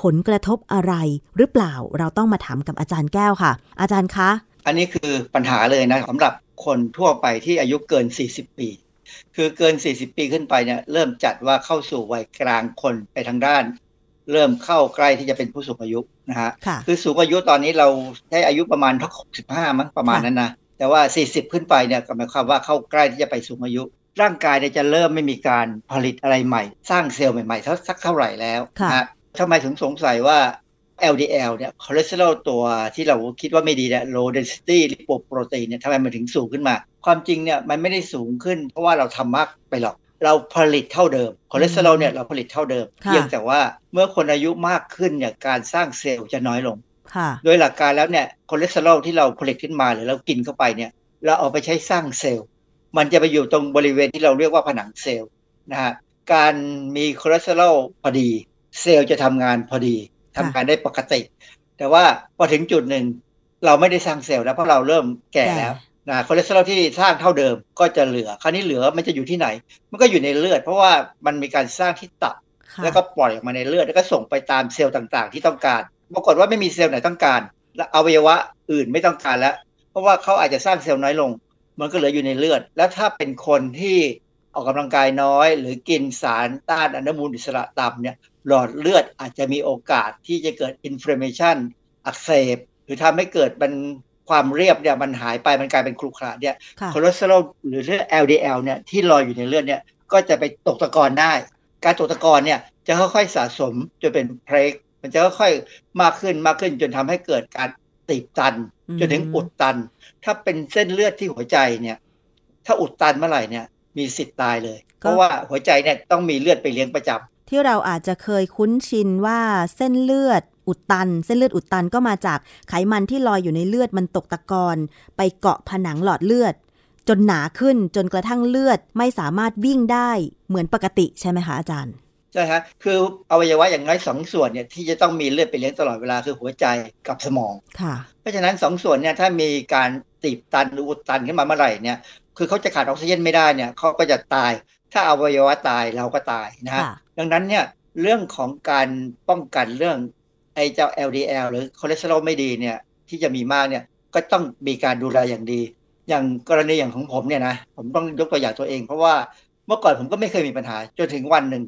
ผลกระทบอะไรหรือเปล่า เราต้องมาถามกับอาจารย์แก้วค่ะ อาจารย์คะ อันนี้คือปัญหาเลยนะสำหรับ คนทั่วไปที่อายุเกิน 40 ปี คือเกิน 40 ปีขึ้นไปเนี่ยเริ่มจัดว่าเข้าสู่วัยกลางคนไปทางด้าน เริ่มเข้าใกล้ที่จะเป็นผู้สูงอายุนะฮะค่ะคือสูงอายุตอนนี้เราได้อายุประมาณทัก65 มั้งประมาณนั้นนะแต่ว่า 40 ขึ้นไปเนี่ยก็หมายความว่าเข้าใกล้ที่จะไปสูงอายุ ร่างกายเนี่ยจะเริ่มไม่มีการผลิตอะไรใหม่ สร้างเซลล์ใหม่ๆเท่าสักเท่าไหร่แล้วค่ะนะฮะทำไมถึงสงสัยว่า LDL เนี่ยคอเลสเตอรอลตัวที่เราคิดว่าไม่ดีเนี่ย low density lipoprotein เนี่ยทำไมมันถึงสูงขึ้นมา ความจริงเนี่ยมันไม่ได้สูงขึ้น เพราะว่าเราทำมากไปหรอก เราผลิตเท่าเดิมคอเลสเตอรอลเนี่ยเราผลิตเท่าเดิมค่ะเพียงแต่ว่าเมื่อคนอายุมากขึ้นเนี่ยการสร้างเซลล์จะน้อยลงค่ะโดยหลักการแล้วเนี่ยคอเลสเตอรอลที่เราผลิตขึ้นมาหรือเรากินเข้าไปเนี่ยเราเอาไปใช้สร้างเซลล์ มันจะไปอยู่ตรงบริเวณที่เราเรียกว่าผนังเซลล์นะฮะการมีคอเลสเตอรอลพอดี เซลล์จะทำงานพอดี ทำงานได้ปกติ แต่ว่าพอถึงจุดหนึ่ง เราไม่ได้สร้างเซลล์แล้วเพราะเราเริ่มแก่แล้วนะคอเลสเตอรอลที่สร้างเท่าเดิมก็จะเหลือ คราวนี้เหลือมันจะอยู่ที่ไหน มันก็อยู่ในเลือด เพราะว่ามันมีการสร้างที่ตับค่ะแล้วก็ปล่อยออกมาในเลือดแล้วก็ส่งไปตามเซลล์ต่างๆ ที่ต้องการปรากฏว่าไม่มีเซลล์ไหนต้องการ และอวัยวะอื่นไม่ต้องการแล้ว เพราะว่าเขาอาจจะสร้างเซลล์น้อยลง มันก็เหลืออยู่ในเลือด แล้วถ้าเป็นคนที่ออกกำลังกายน้อย หรือกินสารต้านอนุมูลอิสระต่ำเนี่ย หลอดเลือดอาจจะมีโอกาสที่จะเกิดอินฟล m a t i o n อักเสบ หรือทำให้เกิดมันความเรียบเนี่ยมันหายไปมันกลายเป็นครุขระเนี่ยค่ะคอเลสเตอรอลหรือเลือด LDL เนี่ยที่ลอยอยู่ในเลือดเนี่ยก็จะไปตกตะกอนได้ การตกตะกอนเนี่ยจะค่อยๆสะสมจนเป็นเพลกมันจะค่อยๆมากขึ้นมากขึ้นจนทำให้เกิดการตีบตันอืมจนถึงอุดตัน ถ้าเป็นเส้นเลือดที่หัวใจเนี่ย ถ้าอุดตันเมื่อไหร่เนี่ยมีสิทธิ์ตายเลย เพราะว่าหัวใจเนี่ยต้องมีเลือดไปเลี้ยงประจำ ที่เราอาจจะเคยคุ้นชินว่าเส้นเลือดอุดตัน เส้นเลือดอุดตันก็มาจากไขมันที่ลอยอยู่ในเลือดมันตกตะกอนไปเกาะผนังหลอดเลือด จนหนาขึ้นจนกระทั่งเลือดไม่สามารถวิ่งได้เหมือนปกติใช่ไหมคะอาจารย์ใช่ฮะคืออวัยวะอย่างน้อยสองส่วนเนี่ยที่จะต้องมีเลือดไปเลี้ยงตลอดเวลาคือหัวใจกับสมองค่ะ เพราะฉะนั้นสองส่วนเนี่ยถ้ามีการตีบตันหรืออุดตันขึ้นมาเมื่อไหร่เนี่ยคือเขาจะขาดออกซิเจนไม่ได้เนี่ยเขาก็จะตาย ถ้าอวัยวะตายเราก็ตายนะฮะค่ะดังนั้นเนี่ยเรื่องของการป้องกันเรื่องไอ้เจ้า LDL หรือคอเลสเตอรอลไม่ดีเนี่ยที่จะมีมากเนี่ยก็ต้องมีการดูแลอย่างดี อย่างกรณีอย่างของผมเนี่ยนะผมต้องยกตัวอย่างตัวเอง เพราะว่าเมื่อก่อนผมก็ไม่เคยมีปัญหา จนถึงวันหนึ่ง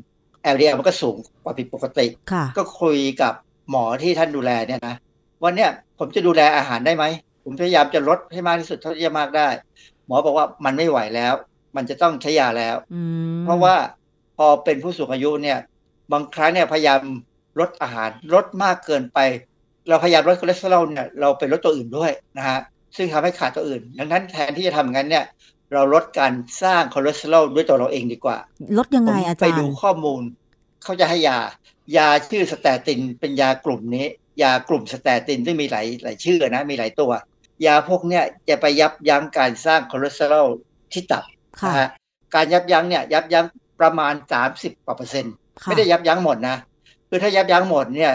LDL มันก็สูงกว่าผิดปกติค่ะก็คุยกับหมอที่ท่านดูแลเนี่ยนะวันเนี้ยผมจะดูแลอาหารได้ไหม ผมพยายามจะลดให้มากที่สุดเท่าที่จะมากได้ หมอบอกว่ามันไม่ไหวแล้ว มันจะต้องใช้ยาแล้วอืมเพราะว่าพอเป็นผู้สูงอายุเนี่ยบางครั้งเนี่ยพยายามลดอาหารลดมากเกินไป เราพยายามลดคอเลสเตอรอลเนี่ยเราไปลดตัวอื่นด้วยนะฮะซึ่งทำให้ขาดตัวอื่น ดังนั้นแทนที่จะทำงั้นเนี่ยเราลดการสร้างคอเลสเตอรอลด้วยตัวเราเองดีกว่า ลดยังไงผมอาไปจารย์ ไปดูข้อมูล เขาจะให้ยา ยาชื่อสเตตินเป็นยากลุ่มนี้ ยากลุ่มสเตตินซึ่งมีหลายหลายชื่อนะมีหลายตัว ยาพวกเนี้ยจะไปยับยั้งการสร้างคอเลสเตอรอลที่ตับค่ะ นะฮะการยับยั้งเนี่ยยับยั้งประมาณ 30กว่าเปอร์เซ็นต์ค่ะไม่ได้ยับยั้งหมดนะคือถ้ายับยั้งหมดเนี่ย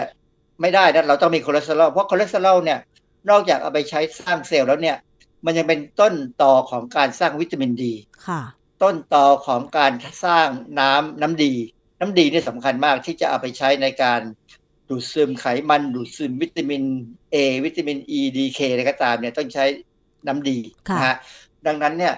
ไม่ได้นะเราต้องมีคอเลสเตอรอลเพราะคอเลสเตอรอลเนี่ยนอกจากเอาไปใช้สร้างเซลล์แล้วเนี่ยมันยังเป็นต้นตอของการสร้างวิตามินดีค่ะต้นตอของการสร้างน้ำน้ำดี น้ำดีนี่สำคัญมากที่จะเอาไปใช้ในการดูดซึมไขมันดูดซึมวิตามิน A วิตามิน E D K อะไรก็ตามเนี่ยต้องใช้น้ำดีค่ะนะฮะดังนั้นเนี่ย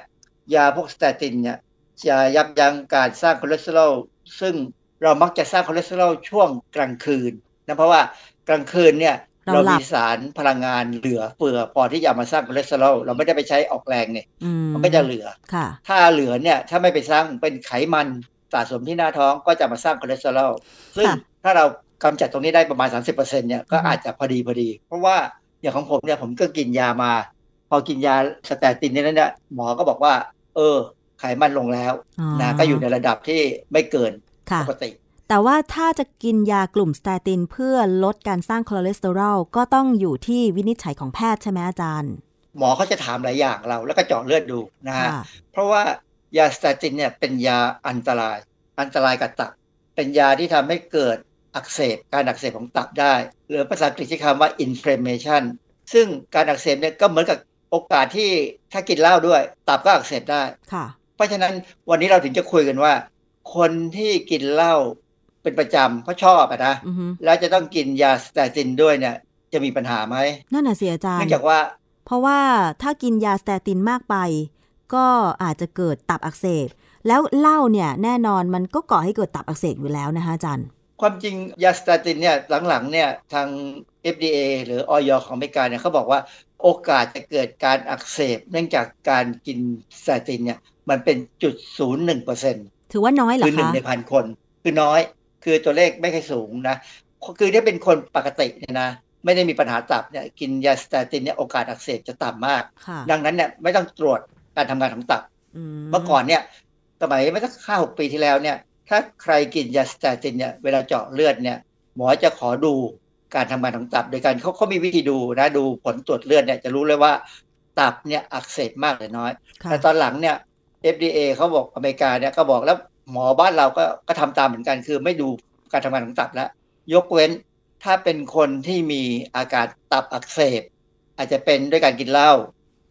ยาพวกสเตตินเนี่ยจะยับยั้งการสร้างคอเลสเตอรอลซึ่งเรามักจะสร้างคอเลสเตอรอลช่วงกลางคืนนะเพราะว่ากลางคืนเนี่ยเราเราหลัมีสารพลังงานเหลือเฟือพอที่จะเอามาสร้างคอเลสเตอรอลเราไม่ได้ไปใช้ออกแรงเนี่ยอืมันก็จะเหลือค่ะถ้าเหลือเนี่ยถ้าไม่ไปสร้างเป็นไขมันสะสมที่หน้าท้องก็จะมาสร้างคอเลสเตอรอลซึ่งค่ะถ้าเรากำจัดตรงนี้ได้ประมาณ 30%เนี่ยก็อือฮึอาจจะพอดีพอดี เพราะว่าอย่างของผมเนี่ยผมก็กินยามา พอกินยาสเตตินเนี่ยเนี่ยหมอก็บอกว่า เออ ไขมันลงแล้วนะก็อยู่ในระดับที่ไม่เกินค่ะปกติแต่ว่าถ้าจะกินยากลุ่มสเตตินเพื่อลดการสร้างคอเลสเตอรอลก็ต้องอยู่ที่วินิจฉัยของแพทย์ใช่ไหมอาจารย์ หมอเขาจะถามหลายอย่างเราแล้วก็เจาะเลือดดูนะฮะค่ะเพราะว่ายาสเตตินเนี่ยเป็นยาอันตราย อันตรายกับตับ เป็นยาที่ทำให้เกิดอักเสบการอักเสบของตับได้ หรือภาษาอังกฤษใช้คำว่า inflammation ซึ่งการอักเสบเนี่ยก็เหมือนกับ โอกาสที่ถ้ากินเหล้าด้วย ตับก็อักเสบได้ค่ะ เพราะฉะนั้นวันนี้เราถึงจะคุยกันว่า คนที่กินเหล้าเป็นประจำเพราะชอบอะนะอือฮึแล้วจะต้องกินยาสเตตินด้วยเนี่ย จะมีปัญหาไหมนั่นน่ะสิอาจารย์ เนื่องจากว่า เพราะว่าถ้ากินยาสเตตินมากไป ก็อาจจะเกิดตับอักเสบแล้วเหล้าเนี่ยแน่นอนมันก็ก่อให้เกิดตับอักเสบอยู่แล้วนะคะอาจารย์ความจริงยาสเตตินเนี่ยหลังๆเนี่ยทาง FDA หรืออย.ของอเมริกาเนี่ยเขาบอกว่า โอกาสจะเกิดการอักเสบ เนื่องจากการกินสเตตินเนี่ยมันเป็นจุดศูนย์หนึ่งเปอร์เซ็นต์ถือว่าน้อยเหรอค่ะ คือหนึ่งในพันคน คือน้อยคือตัวเลขไม่ค่อยสูงนะ คือถ้าเป็นคนปกติเนี่ยนะไม่ได้มีปัญหาตับเนี่ยกินยาสเตตินเนี่ยโอกาสอักเสบจะต่ำมากค่ะดังนั้นเนี่ยไม่ต้องตรวจการทำงานของตับอืเมื่อก่อนเนี่ยสมัยไม่สักห้าหกปีที่แล้วเนี่ย ถ้าใครกินยาสเตตินเนี่ยเวลาเจาะเลือดเนี่ยหมอจะขอดู การทำงานของตับโดยการเขาเขามีวิธีดูนะดูผลตรวจเลือดเนี่ยจะรู้เลยว่าตับเนี่ยอักเสบมากหรือน้อยค่ะแต่ตอนหลังเนี่ย FDA เขาบอกอเมริกาเนี่ยก็บอกแล้วหมอบ้านเราก็ก็ทำตามเหมือนกันคือไม่ดูการทำงานของตับแล้ว ยกเว้นถ้าเป็นคนที่มีอาการตับอักเสบ อาจจะเป็นด้วยการกินเหล้า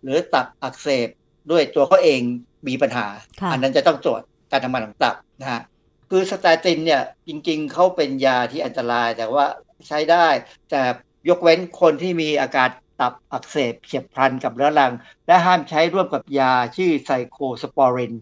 หรือตับอักเสบด้วยตัวเขาเองมีปัญหาค่ะอันนั้นจะต้องตรวจการทำงานของตับนะฮะคือสเตตินเนี่ยจริงๆเขาเป็นยาที่อันตรายแต่ว่า ใช้ได้ แต่ยกเว้นคนที่มีอาการตับอักเสบเฉียบพลันกับเรื้อรัง และห้ามใช้ร่วมกับยาชื่อไซโคสปอริน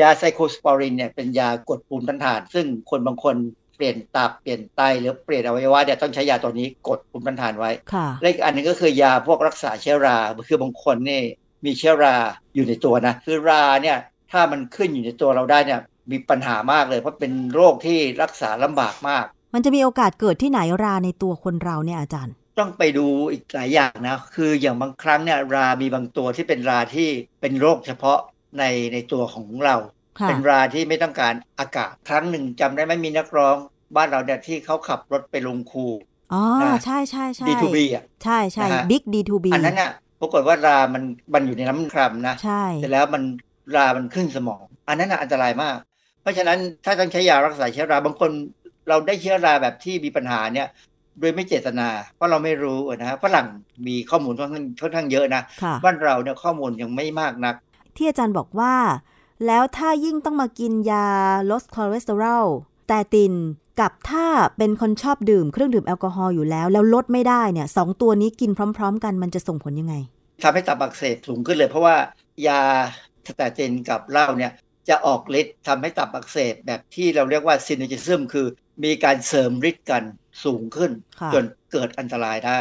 ยาไซโคสปอรินเนี่ยเป็นยากดภูมิต้านทาน ซึ่งคนบางคนเปลี่ยนตับเปลี่ยนไตหรือเปลี่ยนอวัยวะเนี่ยต้องใช้ยาตัวนี้กดภูมิต้านทานไว้ค่ะและอีกอันหนึงก็คือยาพวกรักษาเชื้อรา คือบางคนนี่มีเชื้อราอยู่ในตัวนะ คือราเนี่ยถ้ามันขึ้นอยู่ในตัวเราได้เนี่ยมีปัญหามากเลย เพราะเป็นโรคที่รักษาลำบากมาก มันจะมีโอกาสเกิดที่ไหนราในตัวคนเราเนี่ยอาจารย์ ต้องไปดูอีกหลายอย่างนะ คืออย่างบางครั้งเนี่ยรามีบางตัวที่เป็นราที่เป็นโรคเฉพาะในในตัวของเราค่ะเป็นราที่ไม่ต้องการอากาศ ครั้งหนึ่งจำได้ไหมมีนักร้อง บ้านเราเนี่ยที่เขาขับรถไปลงคูอ๋อนะใช่ใช่ใช่ D2B อะใช่ใช่นะฮะบิ๊ก D2B อันนั้นน่ะปรากฏว่ารา มันมันอยู่ในน้ำคร่ำนะใช่เสร็จแล้วมันรา มันขึ้นสมอง อันนั้นน่ะอันตรายมาก เพราะฉะนั้นถ้าต้องใช้ยารักษาเชื้อราบางคน เราได้เชื้อราแบบที่มีปัญหาเนี่ยโดยไม่เจตนา เพราะเราไม่รู้นะฮะฝรั่งมีข้อมูลค่อนข้างค่อนข้างเยอะนะค่ะบ้านเราเนี่ยข้อมูลยังไม่มากนัก ที่อาจารย์บอกว่า แล้วถ้ายิ่งต้องมากินยาลดคอเลสเตอรอลสเตตินกับถ้าเป็นคนชอบดื่มเครื่องดื่มแอลกอฮอล์อยู่แล้ว แล้วลดไม่ได้เนี่ยสองตัวนี้กินพร้อม ๆ กันมันจะส่งผลยังไงทำให้ตับอักเสบสูงขึ้นเลย เพราะว่ายาสเตตินกับเหล้าเนี่ยจะออกฤทธิ์ทำให้ตับอักเสบแบบที่เราเรียกว่าซิน e จิซึมคือ มีการเสริมฤทธิ์กันสูงขึ้นค่ะจนเกิดอันตรายได้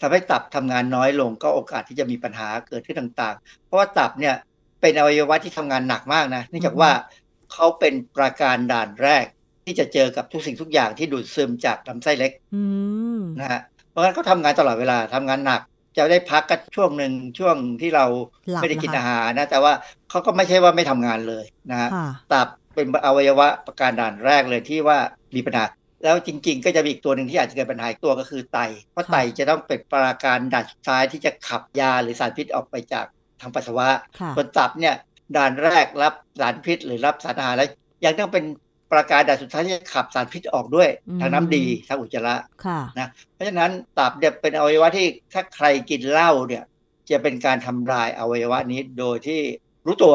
ทำให้ตับทำงานน้อยลงก็โอกาสที่จะมีปัญหาเกิดขึ้นต่างๆ เพราะว่าตับเนี่ยเป็นอวัยวะที่ทำงานหนักมากนะเนื่องจากว่าเขาเป็นประการด่านแรกที่จะเจอกับทุกสิ่งทุกอย่างที่ดูดซึมจากลำไส้เล็กอืมนะฮะเพราะฉะนั้นเขาทำงานตลอดเวลาทำงานหนักจะได้พักก็ช่วงหนึ่งช่วงที่เราหลับไม่ได้กินนะคะอาหารนะ แต่ว่าเขาก็ไม่ใช่ว่าไม่ทำงานเลยนะฮะค่ะตับเป็นอวัยวะประการด่านแรกเลยที่ว่า มีปัญหา แล้วจริง ๆ ก็จะมีอีกตัวหนึ่งที่อาจจะเกิดปัญหาอีกตัวก็คือไต เพราะค่ะไตจะต้องเป็นปราการด่านสุดท้ายที่จะขับยาหรือสารพิษออกไปจากทางปัสสาวะค่ะส่วนตับเนี่ยด่านแรกรับสารพิษหรือรับสารอาหารแล้วยังต้องเป็นประการด่านสุดท้ายที่จะขับสารพิษออกด้วยอืมทางน้ำดีทางอุจจาระค่ะเพราะฉะนั้นตับเนี่ยเป็นอวัยวะที่ถ้าใครกินเหล้าเนี่ยจะเป็นการทำลายอวัยวะนี้โดยที่รู้ตัว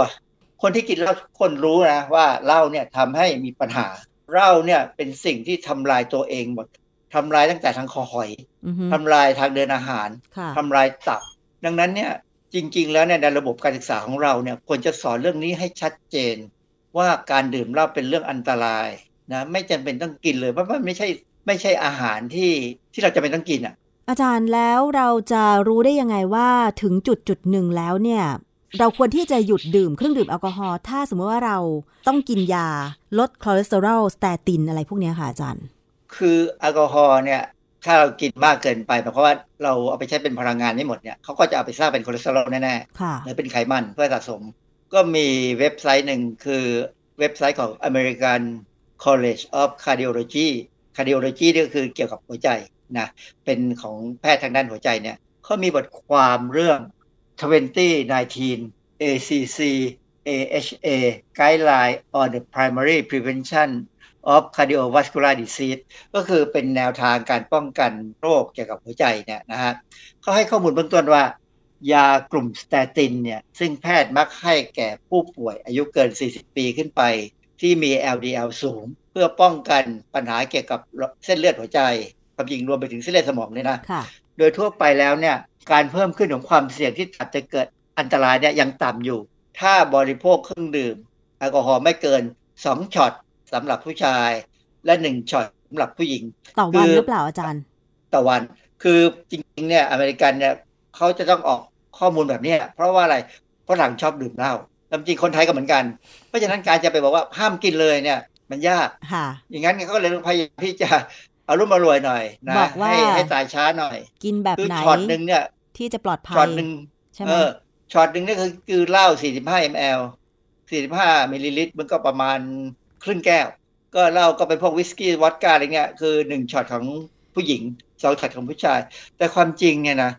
คนที่กินเหล้าทุกคนรู้นะว่าเหล้าเนี่ยทำให้มีปัญหา เหล้าเนี่ยเป็นสิ่งที่ทำลายตัวเองหมดทำลายตั้งแต่ทางคอหอยอือฮึทำลายทางเดินอาหารค่ะทำลายตับ ดังนั้นเนี่ยจริง ๆ แล้วเนี่ยในระบบการศึกษาของเราเนี่ยควรจะสอนเรื่องนี้ให้ชัดเจน ว่าการดื่มเหล้าเป็นเรื่องอันตรายนะไม่จำเป็นต้องกินเลยเพราะมันไม่ใช่ไม่ใช่อาหารที่ที่เราจะเป็นต้องกินอะอาจารย์แล้วเราจะรู้ได้ยังไงว่าถึงจุดจุดหนึ่งแล้วเนี่ย เราควรที่จะหยุดดื่มเครื่องดื่มแอลกอฮอล์ถ้าสมมติว่าเราต้องกินยาลดคอเลสเตอรอลสเตตินอะไรพวกนี้ค่ะอาจารย์ คือแอลกอฮอล์เนี่ยถ้าเรากินมากเกินไปเพราะว่าเราเอาไปใช้เป็นพลังงานไม่หมดเนี่ยเขาก็จะเอาไปสร้างเป็นคอเลสเตอรอลแน่ค่ะๆหรือเป็นไขมันเพื่อสะสม ก็มีเว็บไซต์หนึ่งคือเว็บไซต์ของ American College of Cardiology Cardiology นี่ก็คือเกี่ยวกับหัวใจนะเป็นของแพทย์ทางด้านหัวใจเนี่ยเขามีบทความเรื่อง 2019 ACC AHA Guideline on the Primary Prevention of Cardiovascular Disease ก็คือเป็นแนวทางการป้องกันโรคเกี่ยวกับหัวใจเนี่ยนะฮะเขาให้ข้อมูลเบื้องต้นว่า ยากลุ่มสเตตินเนี่ยซึ่งแพทย์มักให้แก่ผู้ป่วยอายุเกิน 40 ปีขึ้นไป ที่มี LDL สูง เพื่อป้องกันปัญหาเกี่ยวกับเส้นเลือดหัวใจความจริงรวมไปถึงเส้นเลือดสมองเลยนะค่ะโดยทั่วไปแล้วเนี่ย การเพิ่มขึ้นของความเสี่ยงที่อาจจะเกิดอันตรายเนี่ยยังต่ำอยู่ ถ้าบริโภคเครื่องดื่มแอลกอฮอล์ไม่เกิน 2ช็อตสำหรับผู้ชาย และ 1ช็อตสำหรับผู้หญิง ต่อวันคือหรือเปล่าอาจารย์ ต่อวันคือจริงๆเนี่ยอเมริกันเนี่ยเขาจะต้องออกข้อมูลแบบเนี้ยเพราะว่าอะไรฝรั่งชอบดื่มเหล้าแล้วจริงคนไทยก็เหมือนกัน เพราะฉะนั้นการจะไปบอกว่าห้ามกินเลยเนี่ย มันยากค่ะอย่างนั้นเขาก็เลยต้องพยายามที่จะอะลุ่มอล่วยหน่อยนะบอกว่าให้ให้ตายช้าหน่อย กินแบบคือไหนช็อตหนึ่งเนี่ย ที่จะปลอดภัยช็อตหนึ่งใช่ไหมเออช็อตหนึ่งนี่คือคือเหล้า 45 ml 45มิลลิลิตรมันก็ประมาณครึ่งแก้ว ก็เหล้าก็เป็นพวกวิสกี้วอดก้าอะไรเงี้ยคือหนึ่งช็อตของผู้หญิงสองช็อตของผู้ชาย แต่ความจริงเนี่ยนะ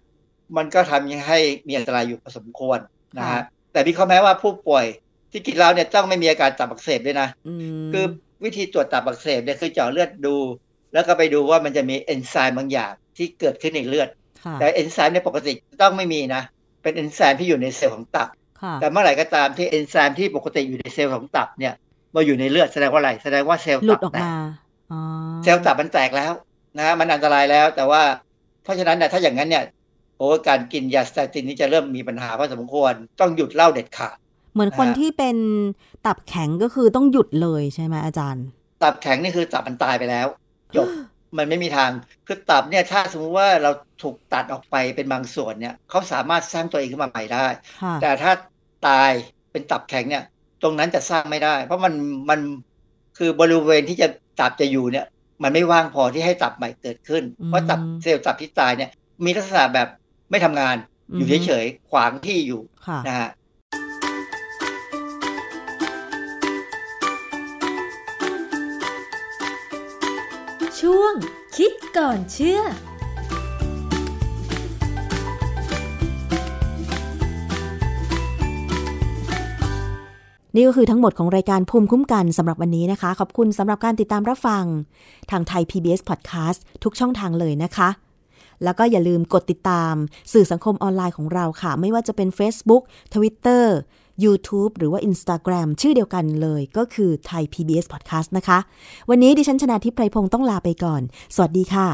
มันก็ทำให้มีอันตรายอยู่พอสมควรนะฮะแต่มีข้อแม้ว่าผู้ป่วยที่กินเหล้าเนี่ยต้องไม่มีอาการตับอักเสบด้วยนะอืมคือวิธีตรวจตับอักเสบเนี่ยคือเจาะเลือดดู แล้วก็ไปดูว่ามันจะมีเอนไซม์บางอย่างที่เกิดขึ้นในเลือดค่ะ แต่เอนไซม์เนี่ยปกติต้องไม่มีนะ เป็นเอนไซม์ที่อยู่ในเซลล์ของตับค่ะแต่เมื่อไหร่ก็ตามที่เอนไซม์ที่ปกติอยู่ในเซลล์ของตับเนี่ยมาอยู่ในเลือดแสดงว่าอะไร แสดงว่าเซลล์หลุตัดบออกแตกมาอ๋อเซลล์ตับมันแตกแล้วนะฮะมันอันตรายแล้ว แต่ว่าเพราะฉะนั้นเนี่ยถ้าอย่างนั้นเนี่ยโอ้การกินยาสเตตินนี่จะเริ่มมีปัญหาพอสมควร ต้องหยุดเหล้าเด็ดขาดเหมือนคนอ่าที่เป็นตับแข็งก็คือต้องหยุดเลยใช่ไหมอาจารย์ ตับแข็งนี่คือตับมันตายไปแล้วจบ มันไม่มีทาง คือตับเนี่ยถ้าสมมติว่าเราถูกตัดออกไปเป็นบางส่วนเนี่ยเขาสามารถสร้างตัวเองขึ้นมาใหม่ได้ค่ะแต่ถ้าตายเป็นตับแข็งเนี่ย ตรงนั้นจะสร้างไม่ได้ เพราะมันมันคือบริเวณที่จะตับจะอยู่เนี่ย มันไม่ว่างพอที่ให้ตับใหม่เกิดขึ้น เพราะตับเซลล์ตับที่ตายเนี่ย มีลักษณะแบบไม่ทำงานอยู่เฉยๆขวางที่อยู่ค่ะนะฮะ ช่วง คิดก่อนเชื่อนี่ก็คือทั้งหมดของรายการภูมิคุ้มกันสำหรับวันนี้นะคะ ขอบคุณสำหรับการติดตามรับฟัง ทางไทย PBS Podcast ทุกช่องทางเลยนะคะ แล้วก็อย่าลืมกดติดตามสื่อสังคมออนไลน์ของเราค่ะ ไม่ว่าจะเป็น Facebook Twitter YouTube หรือว่า Instagram ชื่อเดียวกันเลยก็คือไทย PBS Podcast นะคะ วันนี้ดิฉันชนะทิพไพรพงศ์ต้องลาไปก่อน สวัสดีค่ะ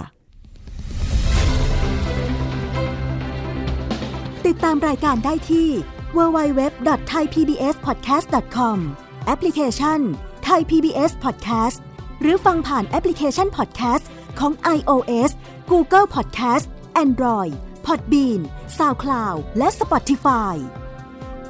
ติดตามรายการได้ที่ www.thaipbspodcast.com แอปพลิเคชัน Thai PBS Podcast หรือฟังผ่านแอปพลิเคชัน Podcast ของ iOS Google Podcast Android Podbean SoundCloud และ Spotify